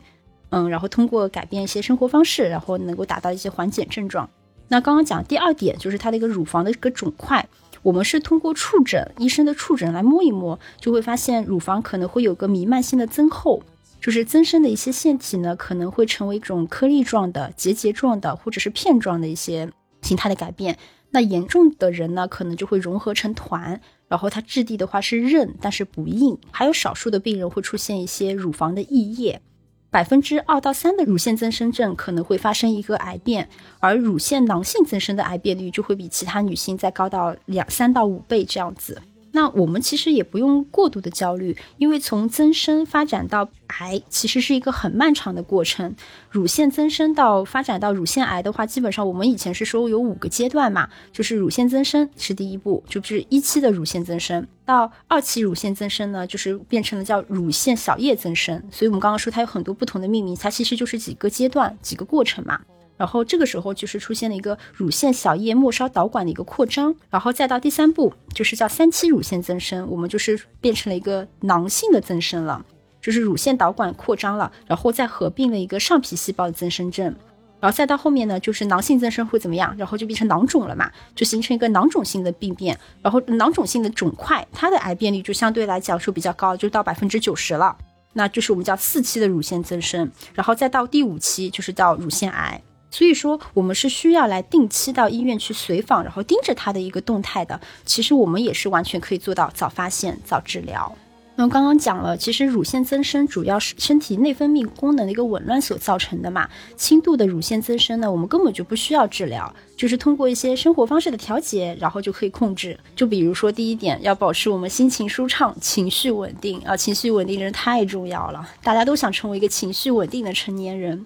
B: 嗯，然后通过改变一些生活方式，然后能够达到一些缓解症状。那刚刚讲第二点就是它的一个乳房的一个肿块，我们是通过触诊，医生的触诊来摸一摸，就会发现乳房可能会有个弥漫性的增厚，就是增生的一些腺体呢，可能会成为一种颗粒状的、结节状的或者是片状的一些。形态的改变，那严重的人呢，可能就会融合成团，然后它质地的话是韧，但是不硬。还有少数的病人会出现一些乳房的溢液，百分之二到三的乳腺增生症可能会发生一个癌变，而乳腺囊性增生的癌变率就会比其他女性再高到两三到五倍这样子。那我们其实也不用过度的焦虑，因为从增生发展到癌，其实是一个很漫长的过程。乳腺增生到发展到乳腺癌的话，基本上我们以前是说有五个阶段嘛，就是乳腺增生是第一步，就是一期的乳腺增生，到二期乳腺增生呢，就是变成了叫乳腺小叶增生。所以我们刚刚说它有很多不同的命名，它其实就是几个阶段、几个过程嘛。然后这个时候就是出现了一个乳腺小叶末梢导管的一个扩张，然后再到第三步就是叫三期乳腺增生，我们就是变成了一个囊性的增生了，就是乳腺导管扩张了，然后再合并了一个上皮细胞的增生症，然后再到后面呢就是囊性增生会怎么样？然后就变成囊肿了嘛，就形成一个囊肿性的病变，然后囊肿性的肿块它的癌变率就相对来讲说比较高，就到百分之九十了，那就是我们叫四期的乳腺增生，然后再到第五期就是叫乳腺癌。所以说，我们是需要来定期到医院去随访，然后盯着他的一个动态的。其实我们也是完全可以做到早发现、早治疗。那刚刚讲了，其实乳腺增生主要是身体内分泌功能的一个紊乱所造成的嘛。轻度的乳腺增生呢，我们根本就不需要治疗，就是通过一些生活方式的调节，然后就可以控制。就比如说第一点，要保持我们心情舒畅、情绪稳定啊，情绪稳定真的太重要了，大家都想成为一个情绪稳定的成年人。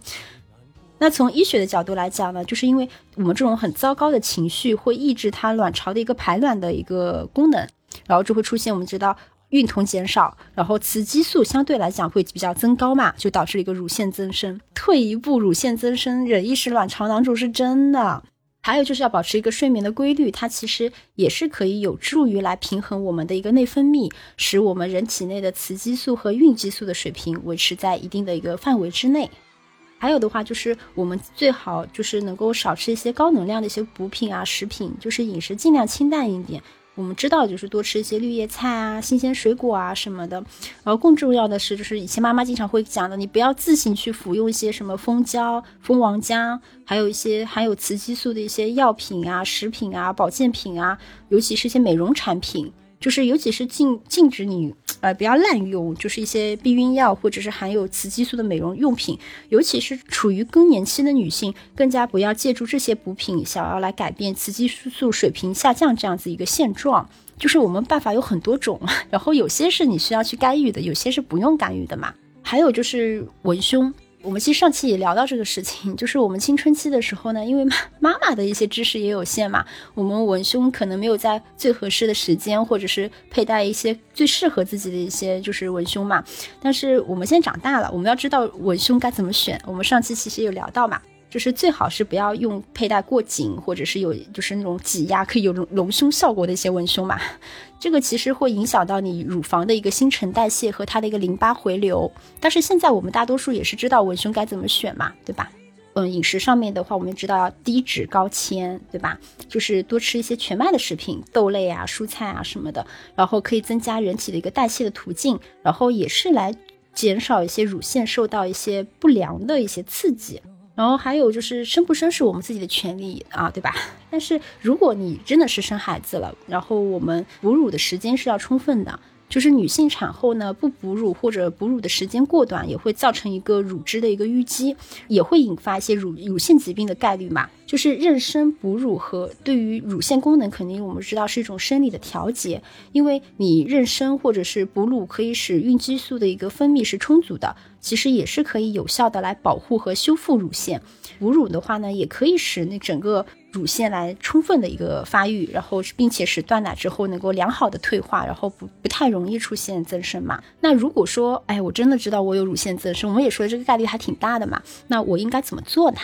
B: 那从医学的角度来讲呢，就是因为我们这种很糟糕的情绪会抑制它卵巢的一个排卵的一个功能，然后就会出现我们知道孕酮减少，然后雌激素相对来讲会比较增高嘛，就导致一个乳腺增生。退一步，乳腺增生忍一时卵巢囊肿是真的。还有就是要保持一个睡眠的规律，它其实也是可以有助于来平衡我们的一个内分泌，使我们人体内的雌激素和孕激素的水平维持在一定的一个范围之内。还有的话就是，我们最好就是能够少吃一些高能量的一些补品啊、食品，就是饮食尽量清淡一点。我们知道，就是多吃一些绿叶菜啊、新鲜水果啊什么的。然后更重要的是，就是以前妈妈经常会讲的，你不要自行去服用一些什么蜂胶、蜂王浆，还有一些含有雌激素的一些药品啊、食品啊、保健品啊，尤其是一些美容产品。就是，尤其是禁禁止你，呃，不要滥用，就是一些避孕药或者是含有雌激素的美容用品，尤其是处于更年期的女性，更加不要借助这些补品，想要来改变雌激素水平下降这样子一个现状。就是我们办法有很多种，然后有些是你需要去干预的，有些是不用干预的嘛。还有就是文胸。我们其实上期也聊到这个事情，就是我们青春期的时候呢，因为妈妈妈的一些知识也有限嘛，我们文胸可能没有在最合适的时间，或者是佩戴一些最适合自己的一些就是文胸嘛。但是我们现在长大了，我们要知道文胸该怎么选。我们上期其实有聊到嘛。就是最好是不要用佩戴过紧，或者是有就是那种挤压可以有隆隆胸效果的一些文胸嘛，这个其实会影响到你乳房的一个新陈代谢和它的一个淋巴回流。但是现在我们大多数也是知道文胸该怎么选嘛，对吧？嗯，饮食上面的话，我们知道要低脂高纤，对吧？就是多吃一些全麦的食品，豆类啊、蔬菜啊什么的，然后可以增加人体的一个代谢的途径，然后也是来减少一些乳腺受到一些不良的一些刺激。然后还有就是生不生是我们自己的权利啊，对吧？但是如果你真的是生孩子了，然后我们哺乳的时间是要充分的。就是女性产后呢不哺乳或者哺乳的时间过短，也会造成一个乳汁的一个淤积，也会引发一些乳乳腺疾病的概率嘛。就是妊娠哺乳和对于乳腺功能，肯定我们知道是一种生理的调节，因为你妊娠或者是哺乳可以使孕激素的一个分泌是充足的，其实也是可以有效的来保护和修复乳腺。哺乳的话呢，也可以使那整个。乳腺来充分的一个发育，然后并且使断奶之后能够良好的退化，然后不不太容易出现增生嘛。那如果说，哎，我真的知道我有乳腺增生，我们也说这个概率还挺大的嘛。那我应该怎么做呢？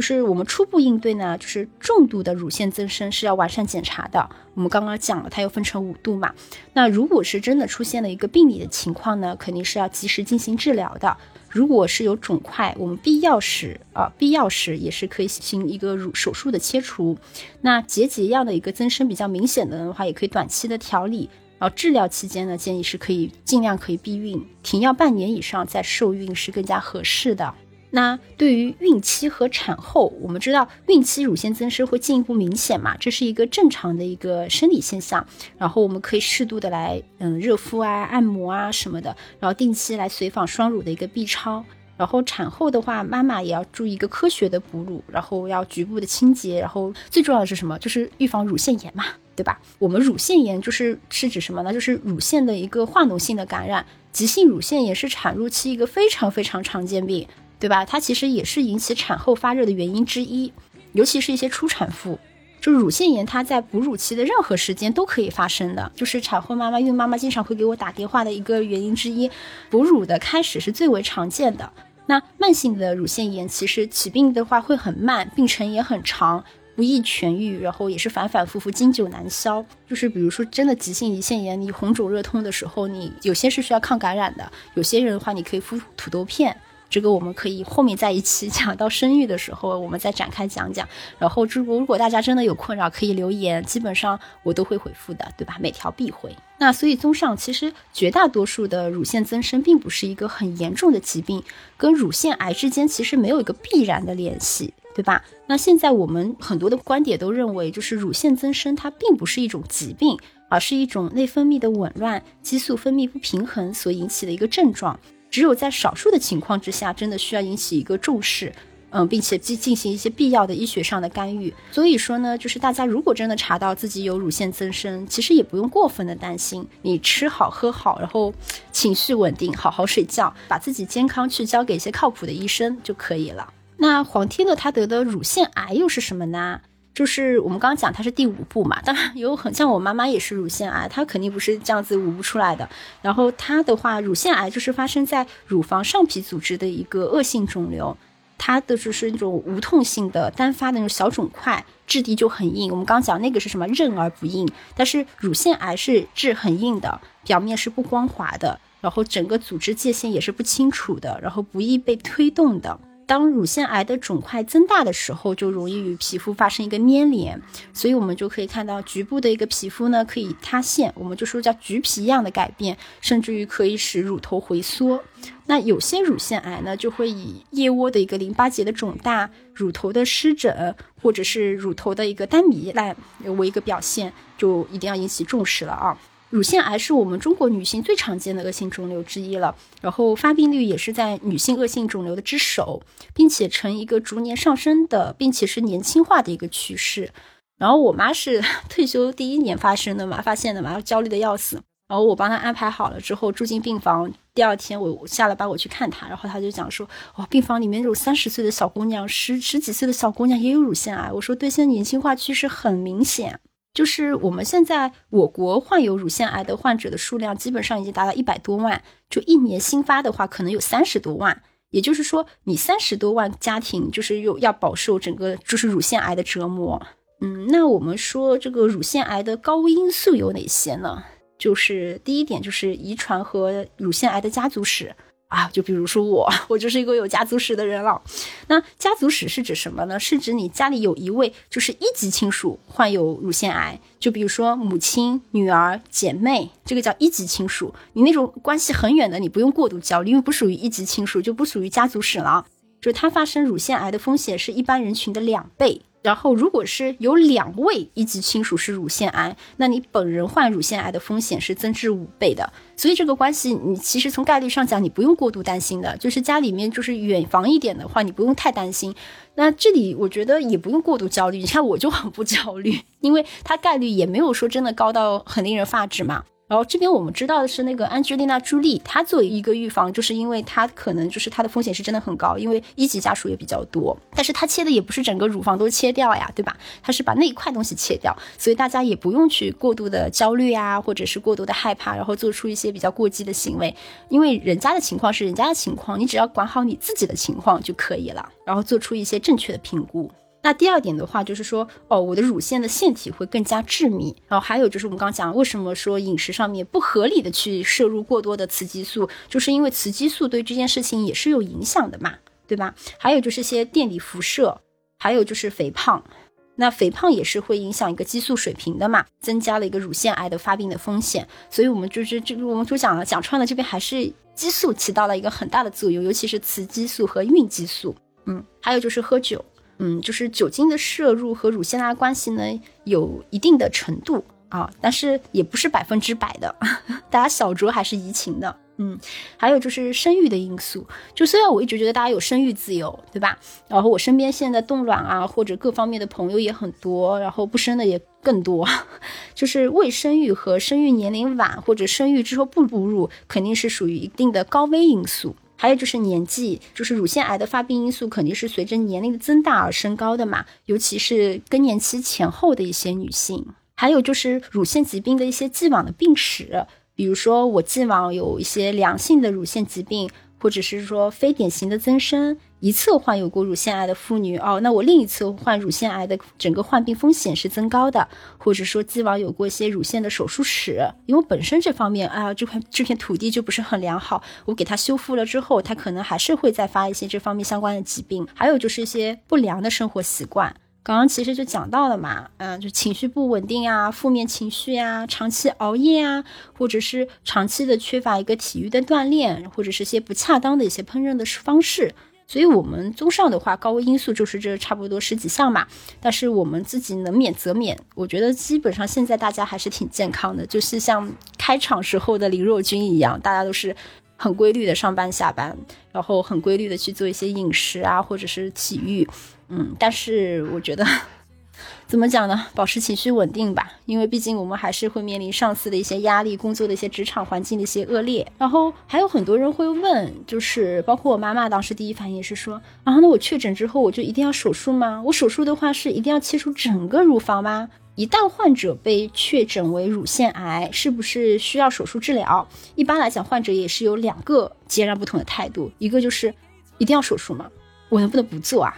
B: 就是我们初步应对呢，就是重度的乳腺增生是要完善检查的。我们刚刚讲了，它又分成五度嘛。那如果是真的出现了一个病理的情况呢，肯定是要及时进行治疗的。如果是有肿块，我们必要时啊，必要时也是可以进行一个乳手术的切除。那结节样的一个增生比较明显的话，也可以短期的调理。然后治疗期间呢，建议是可以尽量可以避孕，停药半年以上再受孕是更加合适的。那对于孕期和产后，我们知道孕期乳腺增生会进一步明显嘛，这是一个正常的一个生理现象。然后我们可以适度的来，嗯，热敷啊、按摩啊什么的，然后定期来随访双乳的一个 B 超。然后产后的话，妈妈也要注意一个科学的哺乳，然后要局部的清洁，然后最重要的是什么？就是预防乳腺炎嘛。对吧？我们乳腺炎就是是指什么呢？就是乳腺的一个化脓性的感染。急性乳腺炎是产褥期一个非常非常常见病，对吧？它其实也是引起产后发热的原因之一，尤其是一些初产妇。就乳腺炎，它在哺乳期的任何时间都可以发生的，就是产后妈妈、孕妈妈经常会给我打电话的一个原因之一。哺乳的开始是最为常见的。那慢性的乳腺炎其实起病的话会很慢，病程也很长，不易痊愈，然后也是反反复复，经久难消。就是比如说真的急性胰腺炎，你红肿热痛的时候，你有些是需要抗感染的，有些人的话你可以敷土豆片。这个我们可以后面在一起讲到生育的时候，我们再展开讲讲。然后，如果如果大家真的有困扰，可以留言，基本上我都会回复的，对吧？每条必回。那所以，综上，其实绝大多数的乳腺增生并不是一个很严重的疾病，跟乳腺癌之间其实没有一个必然的联系，对吧？那现在我们很多的观点都认为，就是乳腺增生它并不是一种疾病，而是一种内分泌的紊乱、激素分泌不平衡所引起的一个症状。只有在少数的情况之下，真的需要引起一个重视，嗯，并且进进行一些必要的医学上的干预。所以说呢，就是大家如果真的查到自己有乳腺增生，其实也不用过分的担心，你吃好喝好，然后情绪稳定，好好睡觉，把自己健康去交给一些靠谱的医生就可以了。那黄天乐他得的乳腺癌又是什么呢？就是我们刚刚讲它是第五步嘛，当然有很像我妈妈也是乳腺癌，她肯定不是这样子捂不出来的。然后她的话，乳腺癌就是发生在乳房上皮组织的一个恶性肿瘤，它的就是那种无痛性的单发的那种小肿块，质地就很硬。我们刚讲那个是什么韧而不硬，但是乳腺癌是质很硬的，表面是不光滑的，然后整个组织界限也是不清楚的，然后不易被推动的。当乳腺癌的肿块增大的时候，就容易与皮肤发生一个粘连，所以我们就可以看到局部的一个皮肤呢可以塌陷，我们就说叫橘皮一样的改变，甚至于可以使乳头回缩。那有些乳腺癌呢，就会以腋窝的一个淋巴结的肿大、乳头的湿疹，或者是乳头的一个单糜烂为一个表现，就一定要引起重视了啊。乳腺癌是我们中国女性最常见的恶性肿瘤之一了，然后发病率也是在女性恶性肿瘤的之首，并且呈一个逐年上升的，并且是年轻化的一个趋势。然后我妈是 退休第一年发生的嘛，发现的嘛，焦虑的要死。然后我帮她安排好了之后，住进病房。第二天我下了班我去看她，然后她就讲说，哇，病房里面有三十岁的小姑娘，十十几岁的小姑娘也有乳腺癌。我说对，现在年轻化趋势很明显。就是我们现在我国患有乳腺癌的患者的数量基本上已经达到一百多万，就一年新发的话可能有三十多万，也就是说你三十多万家庭就是有要饱受整个就是乳腺癌的折磨。嗯，那我们说这个乳腺癌的高危因素有哪些呢？就是第一点就是遗传和乳腺癌的家族史。啊，就比如说我，我就是一个有家族史的人了。那家族史是指什么呢？是指你家里有一位就是一级亲属患有乳腺癌，就比如说母亲、女儿、姐妹，这个叫一级亲属。你那种关系很远的，你不用过度焦虑，因为不属于一级亲属，就不属于家族史了。就是它发生乳腺癌的风险是一般人群的两倍。然后，如果是有两位一级亲属是乳腺癌，那你本人患乳腺癌的风险是增至五倍的。所以这个关系，你其实从概率上讲，你不用过度担心的。就是家里面就是远房一点的话，你不用太担心。那这里我觉得也不用过度焦虑。你看我就很不焦虑，因为它概率也没有说真的高到很令人发指嘛。然后这边我们知道的是，那个安吉丽娜·朱莉，她作为一个预防，就是因为她可能就是她的风险是真的很高，因为一级家属也比较多。但是她切的也不是整个乳房都切掉呀，对吧？她是把那一块东西切掉，所以大家也不用去过度的焦虑啊，或者是过度的害怕，然后做出一些比较过激的行为。因为人家的情况是人家的情况，你只要管好你自己的情况就可以了，然后做出一些正确的评估。那第二点的话，就是说，哦，我的乳腺的腺体会更加致密。然后还有就是我们刚讲，为什么说饮食上面不合理的去摄入过多的雌激素，就是因为雌激素对这件事情也是有影响的嘛，对吧？还有就是些电离辐射，还有就是肥胖。那肥胖也是会影响一个激素水平的嘛，增加了一个乳腺癌的发病的风险。所以我们就是这个我们就讲了，讲穿了，这边还是激素起到了一个很大的作用，尤其是雌激素和孕激素。嗯，还有就是喝酒。嗯，就是酒精的摄入和乳腺癌关系呢有一定的程度啊，但是也不是百分之百的，大家小酌还是怡情的。嗯，还有就是生育的因素，就虽然我一直觉得大家有生育自由，对吧？然后我身边现在冻卵啊或者各方面的朋友也很多，然后不生的也更多，就是未生育和生育年龄晚或者生育之后不哺乳，肯定是属于一定的高危因素。还有就是年纪，就是乳腺癌的发病因素肯定是随着年龄的增大而升高的嘛，尤其是更年期前后的一些女性。还有就是乳腺疾病的一些既往的病史，比如说我既往有一些良性的乳腺疾病。或者是说非典型的增生，一侧患有过乳腺癌的妇女哦，那我另一侧患乳腺癌的整个患病风险是增高的，或者说既往有过一些乳腺的手术史，因为本身这方面啊这块这片土地就不是很良好，我给它修复了之后，它可能还是会再发一些这方面相关的疾病，还有就是一些不良的生活习惯。刚刚其实就讲到了嘛，嗯，就情绪不稳定啊，负面情绪啊，长期熬夜啊，或者是长期的缺乏一个体育的锻炼，或者是些不恰当的一些烹饪的方式。所以，我们综上的话，高危因素就是这差不多十几项嘛。但是我们自己能免则免。我觉得基本上现在大家还是挺健康的，就是像开场时候的林若君一样，大家都是很规律的上班下班，然后很规律的去做一些饮食啊，或者是体育。嗯，但是我觉得，怎么讲呢？保持情绪稳定吧，因为毕竟我们还是会面临上司的一些压力，工作的一些职场环境的一些恶劣。然后还有很多人会问，就是包括我妈妈当时第一反应是说然啊，那我确诊之后我就一定要手术吗？我手术的话是一定要切除整个乳房吗？一旦患者被确诊为乳腺癌，是不是需要手术治疗？一般来讲，患者也是有两个截然不同的态度，一个就是一定要手术吗？我能不能不做啊？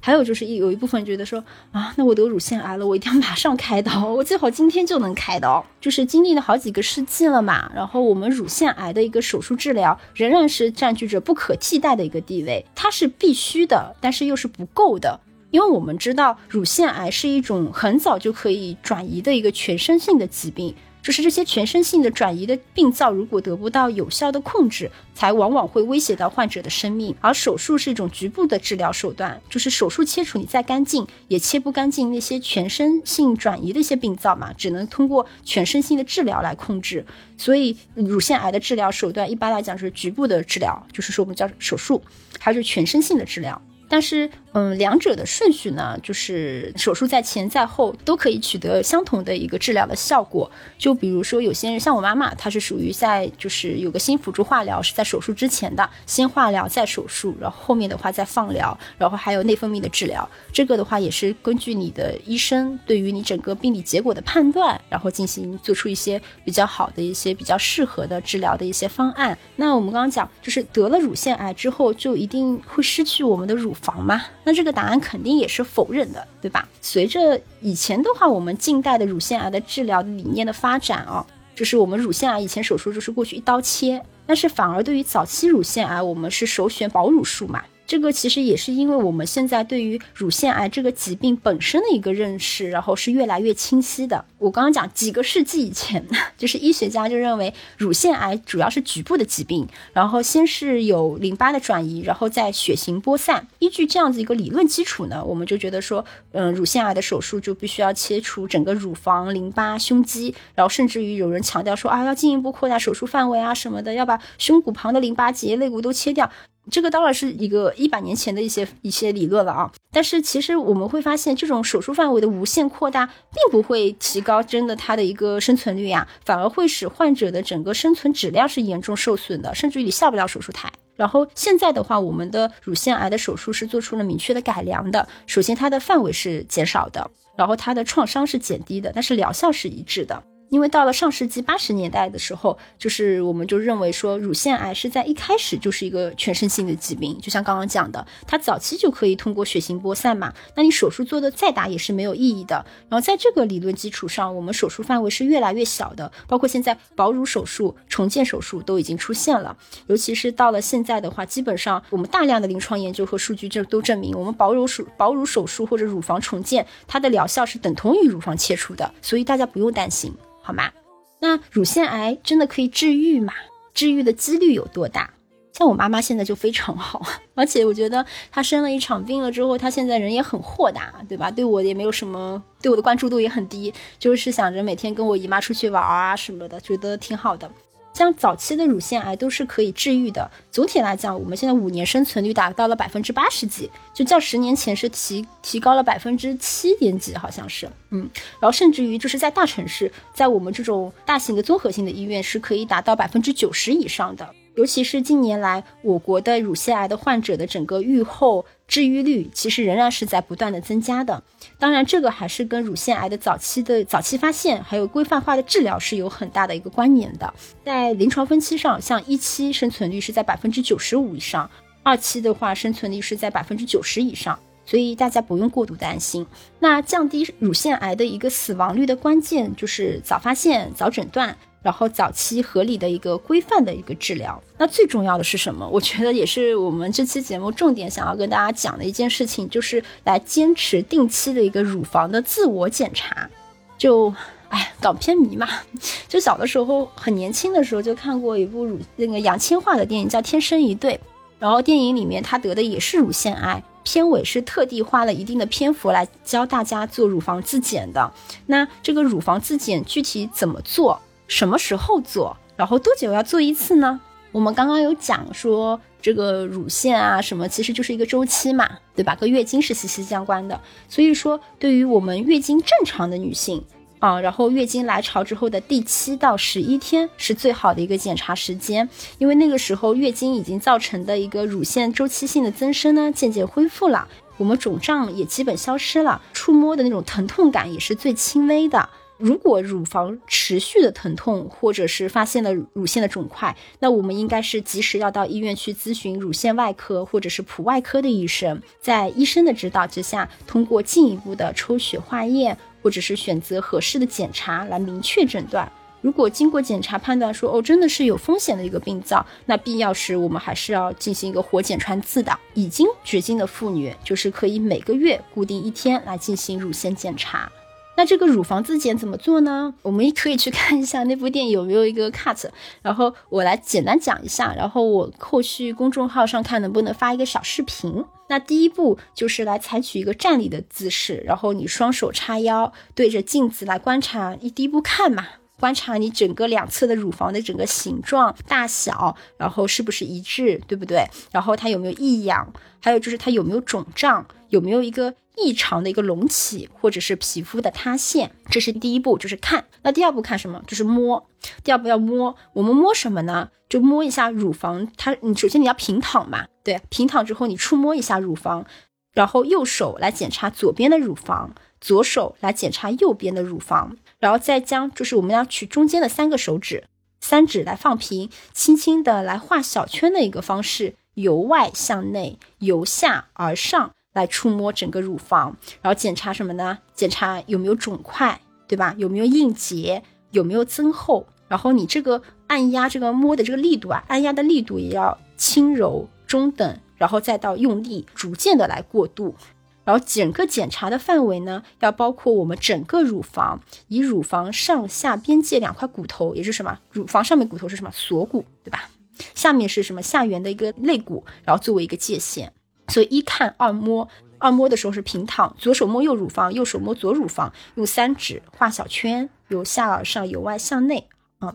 B: 还有就是一有一部分觉得说啊，那我得乳腺癌了，我一定要马上开刀，我最好今天就能开刀。就是经历了好几个世纪了嘛，然后我们乳腺癌的一个手术治疗仍然是占据着不可替代的一个地位，它是必须的，但是又是不够的，因为我们知道乳腺癌是一种很早就可以转移的一个全身性的疾病。就是这些全身性的转移的病灶，如果得不到有效的控制，才往往会威胁到患者的生命。而手术是一种局部的治疗手段，就是手术切除你再干净也切不干净那些全身性转移的一些病灶嘛，只能通过全身性的治疗来控制。所以乳腺癌的治疗手段一般来讲是局部的治疗，就是说我们叫手术，还是全身性的治疗。但是，嗯，两者的顺序呢，就是手术在前在后都可以取得相同的一个治疗的效果。就比如说，有些人像我妈妈，她是属于在就是有个新辅助化疗是在手术之前的，先化疗再手术，然后后面的话再放疗，然后还有内分泌的治疗。这个的话也是根据你的医生对于你整个病理结果的判断，然后进行做出一些比较好的一些比较适合的治疗的一些方案。那我们刚刚讲，就是得了乳腺癌之后，就一定会失去我们的乳。房吗？那这个答案肯定也是否认的，对吧？随着以前的话，我们近代的乳腺癌的治疗理念的发展啊，就是我们乳腺癌以前手术就是过去一刀切，但是反而对于早期乳腺癌，我们是首选保乳术嘛。这个其实也是因为我们现在对于乳腺癌这个疾病本身的一个认识，然后是越来越清晰的。我刚刚讲几个世纪以前，就是医学家就认为乳腺癌主要是局部的疾病，然后先是有淋巴的转移，然后再血型播散。依据这样子一个理论基础呢，我们就觉得说，嗯，乳腺癌的手术就必须要切除整个乳房、淋巴、胸肌，然后甚至于有人强调说啊，要进一步扩大手术范围啊什么的，要把胸骨旁的淋巴结、肋骨都切掉。这个当然是一个一百年前的一些一些理论了啊，但是其实我们会发现，这种手术范围的无限扩大，并不会提高真的它的一个生存率呀，反而会使患者的整个生存质量是严重受损的，甚至于你下不了手术台。然后现在的话，我们的乳腺癌的手术是做出了明确的改良的，首先它的范围是减少的，然后它的创伤是减低的，但是疗效是一致的。因为到了上世纪八十年代的时候，就是我们就认为说，乳腺癌是在一开始就是一个全身性的疾病，就像刚刚讲的，它早期就可以通过血型播散嘛，那你手术做的再大也是没有意义的。然后在这个理论基础上，我们手术范围是越来越小的，包括现在保乳手术、重建手术都已经出现了。尤其是到了现在的话，基本上我们大量的临床研究和数据就都证明，我们保乳手保乳手术或者乳房重建，它的疗效是等同于乳房切除的，所以大家不用担心。好吗？那乳腺癌真的可以治愈吗？治愈的几率有多大？像我妈妈现在就非常好，而且我觉得她生了一场病了之后，她现在人也很豁达，对吧？对我也没有什么，对我的关注度也很低，就是想着每天跟我姨妈出去玩啊什么的，觉得挺好的。像早期的乳腺癌都是可以治愈的。总体来讲，我们现在五年生存率达到了百分之八十几，就较十年前是提提高了百分之七点几，好像是，嗯，然后甚至于就是在大城市，在我们这种大型的综合性的医院是可以达到百分之九十以上的。尤其是近年来，我国的乳腺癌的患者的整个预后治愈率，其实仍然是在不断的增加的。当然，这个还是跟乳腺癌的早期的早期发现，还有规范化的治疗是有很大的一个关联的。在临床分期上，像一期生存率是在百分之九十五以上，二期的话生存率是在百分之九十以上，所以大家不用过度担心。那降低乳腺癌的一个死亡率的关键就是早发现、早诊断。然后早期合理的一个规范的一个治疗，那最重要的是什么？我觉得也是我们这期节目重点想要跟大家讲的一件事情，就是来坚持定期的一个乳房的自我检查。就，哎，港片迷嘛，就小的时候很年轻的时候就看过一部乳那个杨千嬅的电影叫《天生一对》，然后电影里面她得的也是乳腺癌。片尾是特地花了一定的篇幅来教大家做乳房自检的。那这个乳房自检具体怎么做？什么时候做？然后多久要做一次呢？我们刚刚有讲说，这个乳腺啊什么，其实就是一个周期嘛，对吧？跟月经是息息相关的。所以说，对于我们月经正常的女性啊，然后月经来潮之后的第七到十一天是最好的一个检查时间，因为那个时候月经已经造成的一个乳腺周期性的增生呢，渐渐恢复了，我们肿胀也基本消失了，触摸的那种疼痛感也是最轻微的。如果乳房持续的疼痛，或者是发现了乳腺的肿块，那我们应该是及时要到医院去咨询乳腺外科或者是普外科的医生，在医生的指导之下，通过进一步的抽血化验，或者是选择合适的检查来明确诊断。如果经过检查判断说，哦，真的是有风险的一个病灶，那必要时我们还是要进行一个活检穿刺的。已经绝经的妇女，就是可以每个月固定一天来进行乳腺检查。那这个乳房自检怎么做呢？我们可以去看一下那部电影有没有一个 cut，然后我来简单讲一下，然后我后续公众号上看能不能发一个小视频。那第一步就是来采取一个站立的姿势，然后你双手叉腰，对着镜子来观察。一第一步看嘛，观察你整个两侧的乳房的整个形状、大小，然后是不是一致，对不对？然后它有没有异样？还有就是它有没有肿胀？有没有一个？异常的一个隆起，或者是皮肤的塌陷，这是第一步，就是看。那第二步看什么？就是摸。第二步要摸，我们摸什么呢？就摸一下乳房。它，你首先你要平躺嘛，对，平躺之后你触摸一下乳房，然后右手来检查左边的乳房，左手来检查右边的乳房，然后再将就是我们要取中间的三个手指，三指来放平，轻轻的来画小圈的一个方式，由外向内，由下而上。来触摸整个乳房，然后检查什么呢？检查有没有肿块，对吧？有没有硬结，有没有增厚？然后你这个按压这个摸的这个力度啊，按压的力度也要轻柔、中等，然后再到用力，逐渐的来过渡。然后整个检查的范围呢，要包括我们整个乳房，以乳房上下边界两块骨头，也是什么？乳房上面骨头是什么？锁骨，对吧？下面是什么？下缘的一个肋骨，然后作为一个界限。所以一看二摸，二摸的时候是平躺，左手摸右乳房，右手摸左乳房，用三指画小圈，由下而上，由外向内啊。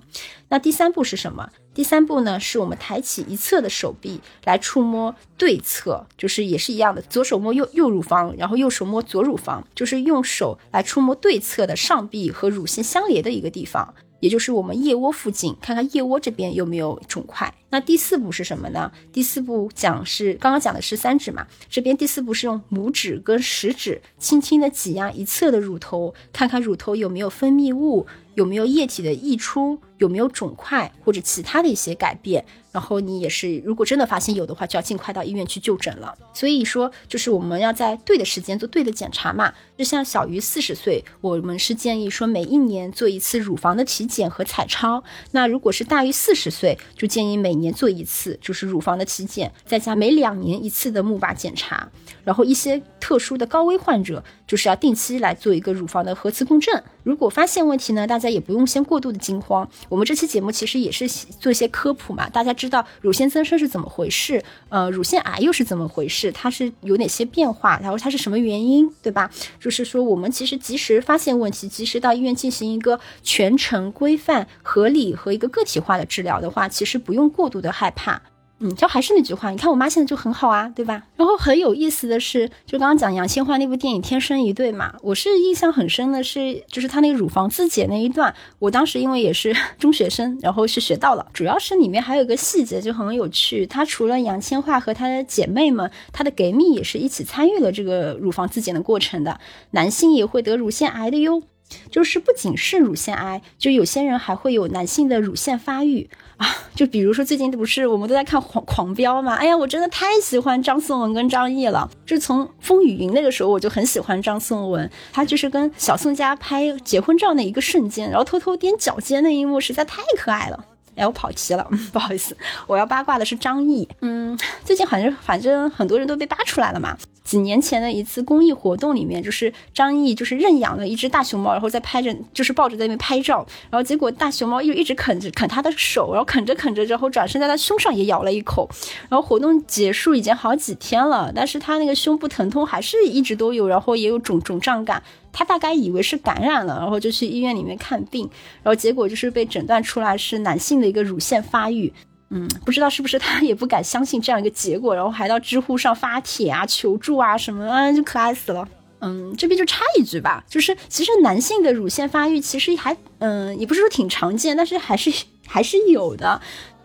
B: 那第三步是什么？第三步呢，是我们抬起一侧的手臂来触摸对侧，就是也是一样的，左手摸右右乳房，然后右手摸左乳房，就是用手来触摸对侧的上臂和乳腺相连的一个地方。也就是我们腋窝附近，看看腋窝这边有没有肿块。那第四步是什么呢？第四步讲是刚刚讲的是三指嘛，这边第四步是用拇指跟食指轻轻的挤压一侧的乳头，看看乳头有没有分泌物，有没有液体的溢出，有没有肿块或者其他的一些改变。然后你也是，如果真的发现有的话，就要尽快到医院去就诊了。所以说，就是我们要在对的时间做对的检查嘛。就像小于四十岁，我们是建议说每一年做一次乳房的体检和彩超。那如果是大于四十岁，就建议每年做一次，就是乳房的体检，再加每两年一次的钼靶检查。然后一些特殊的高危患者，就是要定期来做一个乳房的核磁共振。如果发现问题呢，大家也不用先过度的惊慌，我们这期节目其实也是做一些科普嘛，大家知道乳腺增生是怎么回事，呃，乳腺癌又是怎么回事，它是有哪些变化，然后它是什么原因，对吧？就是说，我们其实及时发现问题，及时到医院进行一个全程规范、合理和一个个体化的治疗的话，其实不用过度的害怕。嗯，就还是那句话，你看我妈现在就很好啊，对吧？然后很有意思的是，就刚刚讲杨千嬅那部电影《天生一对》嘛，我是印象很深的是，就是她那个乳房自检那一段，我当时因为也是 中学生，然后是学到了，主要是里面还有一个细节就很有趣，她除了杨千嬅和她的姐妹们，她的闺蜜也是一起参与了这个乳房自检的过程的，男性也会得乳腺癌的哟。就是不仅是乳腺癌，就有些人还会有男性的乳腺发育啊。就比如说最近不是我们都在看《狂狂飙》嘛？哎呀，我真的太喜欢张颂文跟张译了。就从《风雨云》那个时候，我就很喜欢张颂文。他就是跟小宋佳拍结婚照那一个瞬间，然后偷偷踮脚尖那一幕，实在太可爱了。哎，我跑题了，不好意思。我要八卦的是张译。嗯，最近反正反正很多人都被扒出来了嘛。几年前的一次公益活动里面，就是张译就是认养了一只大熊猫，然后在拍着，就是抱着在那边拍照，然后结果大熊猫又一直啃着啃他的手，然后啃着啃着，然后转身在他胸上也咬了一口。然后活动结束已经好几天了，但是他那个胸部疼痛还是一直都有，然后也有肿肿胀感。他大概以为是感染了，然后就去医院里面看病，然后结果就是被诊断出来是男性的一个乳腺发育。嗯，不知道是不是他也不敢相信这样一个结果，然后还到知乎上发帖啊求助啊什么，嗯，就可爱死了。嗯，这边就插一句吧，就是其实男性的乳腺发育其实还，嗯，也不是说挺常见，但是还是 还是有的。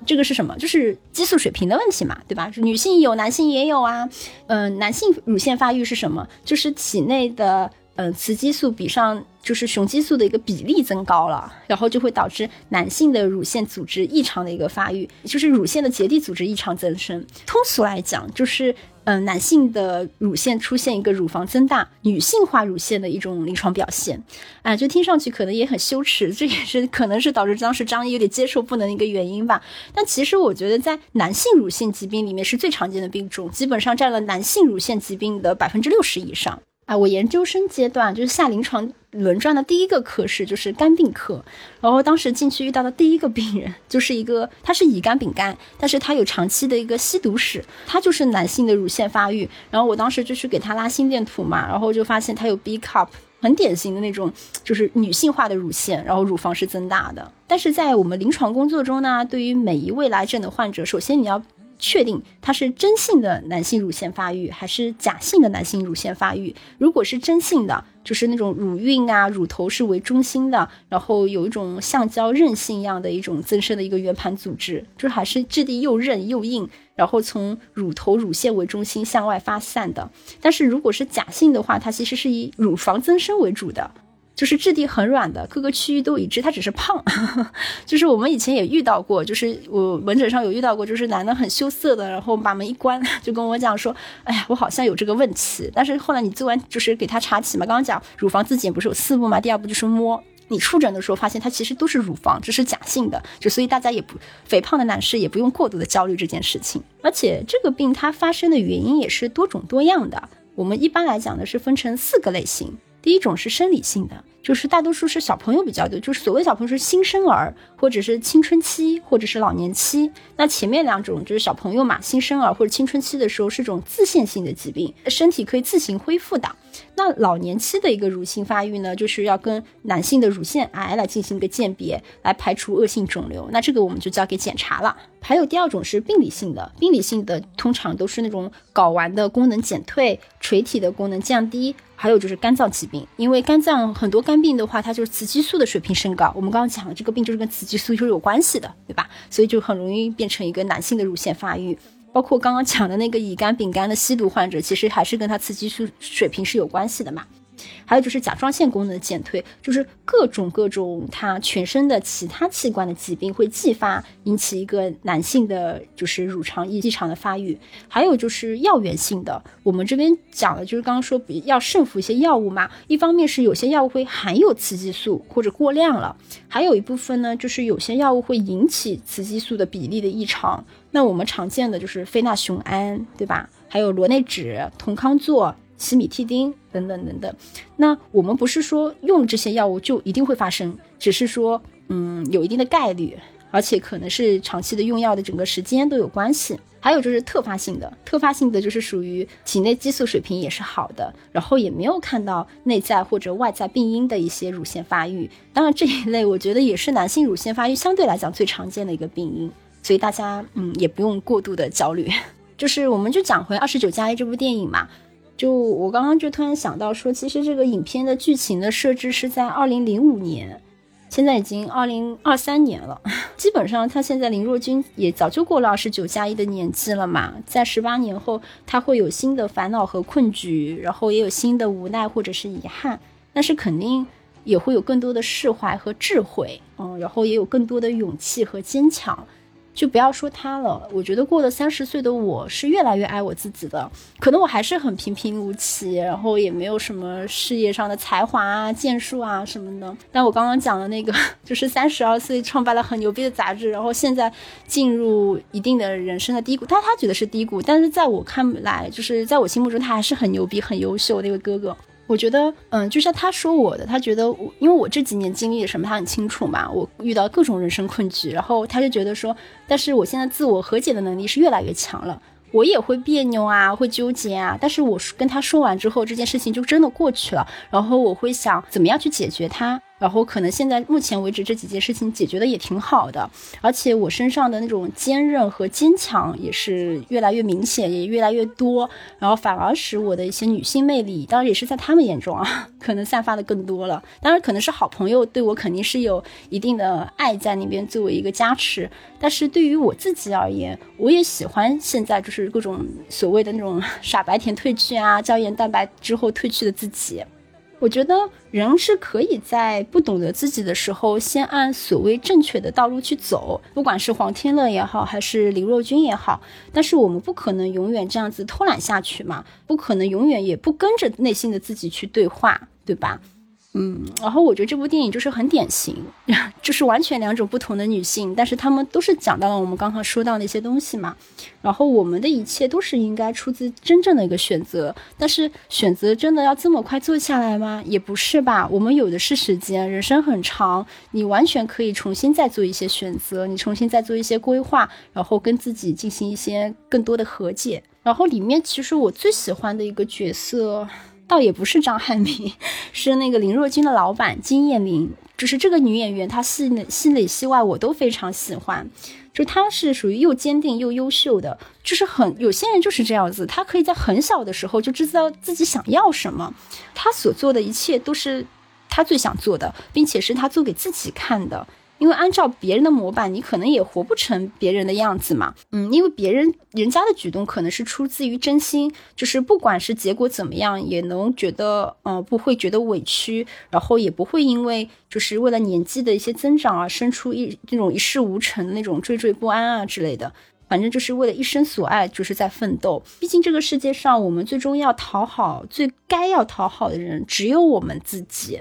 B: 这个是什么？就是激素水平的问题嘛，对吧？女性有，男性也有啊。嗯，男性乳腺发育是什么？就是体内的。嗯，雌激素比上就是雄激素的一个比例增高了，然后就会导致男性的乳腺组织异常的一个发育，就是乳腺的结缔组织异常增生。通俗来讲，就是嗯，男性的乳腺出现一个乳房增大、女性化乳腺的一种临床表现。啊，就听上去可能也很羞耻，这也是可能是导致当时张译有点接受不能的一个原因吧。但其实我觉得，在男性乳腺疾病里面是最常见的病种，基本上占了男性乳腺疾病的百分之六十以上。啊，我研究生阶段就是下临床轮转的第一个科室就是肝病科，然后当时进去遇到的第一个病人就是一个，他是乙肝丙肝，但是他有长期的一个吸毒史，他就是男性的乳腺发育，然后我当时就去给他拉心电图嘛，然后就发现他有 B cup，很典型的那种就是女性化的乳腺，然后乳房是增大的，但是在我们临床工作中呢，对于每一位来诊的患者，首先你要。确定它是真性的男性乳腺发育还是假性的男性乳腺发育？如果是真性的，就是那种乳晕啊、乳头是为中心的，然后有一种橡胶韧性一样的一种增生的一个圆盘组织，就还是质地又韧又硬，然后从乳头乳腺为中心向外发散的。但是如果是假性的话，它其实是以乳房增生为主的。就是质地很软的，各个区域都一致，它只是胖。就是我们以前也遇到过，就是我门诊上有遇到过，就是男的很羞涩的，然后把门一关就跟我讲说：“哎呀，我好像有这个问题。”但是后来你做完就是给他查体嘛，刚刚讲乳房自检不是有四步嘛？第二步就是摸。你触诊的时候发现它其实都是乳房，这是假性的，就所以大家也不肥胖的男士也不用过度的焦虑这件事情。而且这个病它发生的原因也是多种多样的。我们一般来讲呢是分成四个类型。第一种是生理性的，就是大多数是小朋友比较多，就是所谓小朋友是新生儿，或者是青春期，或者是老年期。那前面两种就是小朋友嘛，新生儿或者青春期的时候是种自限性的疾病，身体可以自行恢复的。那老年期的一个乳腺发育呢，就是要跟男性的乳腺癌来进行一个鉴别，来排除恶性肿瘤。那这个我们就交给检查了。还有第二种是病理性的，病理性的通常都是那种睾丸的功能减退、垂体的功能降低，还有就是肝脏疾病。因为肝脏很多肝病的话，它就是雌激素的水平升高。我们刚刚讲的这个病就是跟雌激素就是有关系的，对吧？所以就很容易变成一个男性的乳腺发育。包括刚刚讲的那个乙肝丙肝的吸毒患者，其实还是跟他雌激素水平是有关系的嘛。还有就是甲状腺功能的减退，就是各种各种他全身的其他器官的疾病会继发，引起一个男性的就是乳肠异常的发育。还有就是药源性的，我们这边讲的就是刚刚说要慎服一些药物嘛。一方面是有些药物会含有雌激素或者过量了，还有一部分呢就是有些药物会引起雌激素的比例的异常。那我们常见的就是非那雄胺，对吧？还有罗内酯、酮康唑。西米替丁等等等等，那我们不是说用这些药物就一定会发生，只是说嗯，有一定的概率，而且可能是长期的用药的整个时间都有关系。还有就是特发性的，特发性的就是属于体内激素水平也是好的，然后也没有看到内在或者外在病因的一些乳腺发育。当然这一类我觉得也是男性乳腺发育相对来讲最常见的一个病因，所以大家嗯也不用过度的焦虑。就是我们就讲回《二十九加一》这部电影嘛。就我刚刚就突然想到说，其实这个影片的剧情的设置是在二零零五年，现在已经二零二三年了，基本上他现在林若君也早就过了二十九加一的年纪了嘛，在十八年后他会有新的烦恼和困局，然后也有新的无奈或者是遗憾，但是肯定也会有更多的释怀和智慧，嗯，然后也有更多的勇气和坚强。就不要说他了，我觉得过了三十岁的我是越来越爱我自己的。可能我还是很平平无奇，然后也没有什么事业上的才华啊、建树啊什么的。但我刚刚讲的那个，就是三十二岁创办了很牛逼的杂志，然后现在进入一定的人生的低谷，但他觉得是低谷，但是在我看来，就是在我心目中他还是很牛逼、很优秀那位哥哥。我觉得，嗯，就像他说我的，他觉得我，因为我这几年经历了什么，他很清楚嘛。我遇到各种人生困局，然后他就觉得说，但是我现在自我和解的能力是越来越强了。我也会别扭啊，会纠结啊，但是我跟他说完之后，这件事情就真的过去了。然后我会想，怎么样去解决它。然后可能现在目前为止这几件事情解决的也挺好的，而且我身上的那种坚韧和坚强也是越来越明显，也越来越多。然后反而使我的一些女性魅力，当然也是在他们眼中啊，可能散发的更多了。当然可能是好朋友对我肯定是有一定的爱在那边作为一个加持，但是对于我自己而言，我也喜欢现在就是各种所谓的那种傻白甜褪去啊，胶原蛋白之后褪去的自己。我觉得人是可以在不懂得自己的时候，先按所谓正确的道路去走，不管是黄天乐也好，还是林若君也好。但是我们不可能永远这样子偷懒下去嘛，不可能永远也不跟着内心的自己去对话，对吧？嗯，然后我觉得这部电影就是很典型，就是完全两种不同的女性，但是她们都是讲到了我们刚刚说到那些东西嘛。然后我们的一切都是应该出自真正的一个选择，但是选择真的要这么快做下来吗？也不是吧。我们有的是时间，人生很长，你完全可以重新再做一些选择，你重新再做一些规划，然后跟自己进行一些更多的和解。然后里面其实我最喜欢的一个角色。倒也不是张翰明，是那个林若君的老板金燕玲，就是这个女演员，她戏内戏内戏外我都非常喜欢，就她是属于又坚定又优秀的，就是很有些人就是这样子，她可以在很小的时候就知道自己想要什么，她所做的一切都是她最想做的，并且是她做给自己看的。因为按照别人的模板，你可能也活不成别人的样子嘛。嗯，因为别人人家的举动可能是出自于真心，就是不管是结果怎么样，也能觉得，嗯，不会觉得委屈，然后也不会因为就是为了年纪的一些增长而生出一那种一事无成的那种惴惴不安啊之类的。反正就是为了一生所爱，就是在奋斗。毕竟这个世界上，我们最终要讨好、最该要讨好的人，只有我们自己。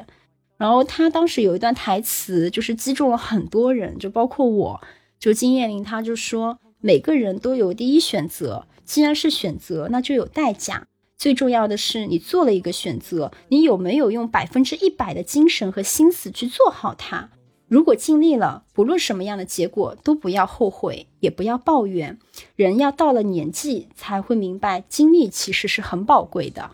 B: 然后他当时有一段台词，就是击中了很多人，就包括我。就金燕玲，他就说，每个人都有第一选择，既然是选择，那就有代价。最重要的是，你做了一个选择，你有没有用百分之一百的精神和心思去做好它？如果尽力了，不论什么样的结果，都不要后悔，也不要抱怨。人要到了年纪，才会明白，经历其实是很宝贵的。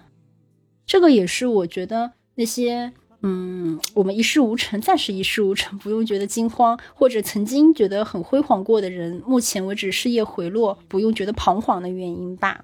B: 这个也是我觉得那些。嗯，我们一事无成，暂时一事无成，不用觉得惊慌；或者曾经觉得很辉煌过的人，目前为止事业回落，不用觉得彷徨的原因吧。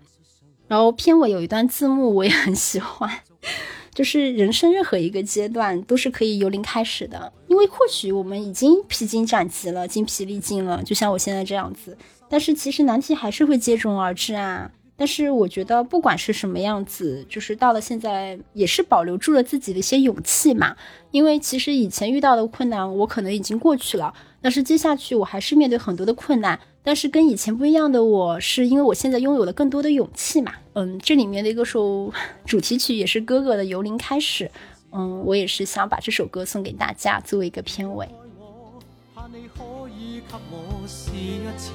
B: 然后片尾有一段字幕，我也很喜欢，就是人生任何一个阶段都是可以由零开始的，因为或许我们已经披荆斩棘了，精疲力尽了，就像我现在这样子，但是其实难题还是会接踵而至啊。但是我觉得，不管是什么样子，就是到了现在，也是保留住了自己的一些勇气嘛。因为其实以前遇到的困难，我可能已经过去了，但是接下去我还是面对很多的困难。但是跟以前不一样的，我是因为我现在拥有了更多的勇气嘛。嗯，这里面的一个首主题曲也是哥哥的《由零开始》。嗯，我也是想把这首歌送给大家，作为一个片尾。
A: 我怕你可以给我试一次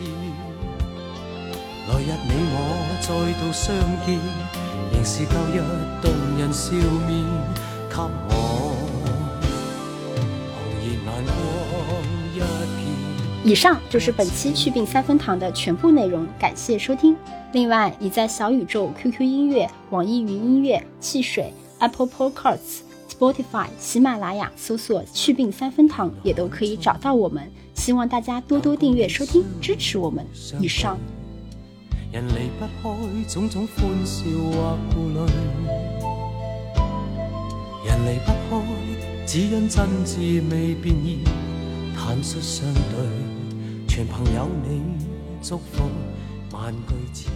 A: 来日你我再度相见，仍是旧日动人笑面，给我红颜难忘。
B: 以上就是本期去病三分堂的全部内容，感谢收听。另外，你在小宇宙、QQ 音乐、网易云音乐、汽水、Apple Podcasts、Spotify、喜马拉雅搜索“去病三分堂”也都可以找到我们。希望大家多多订阅收听，支持我们。以上。
A: 人离不开种种欢笑或顾虑，人离不开，只因真挚未变异，坦率相对，全凭有你祝福，万句千。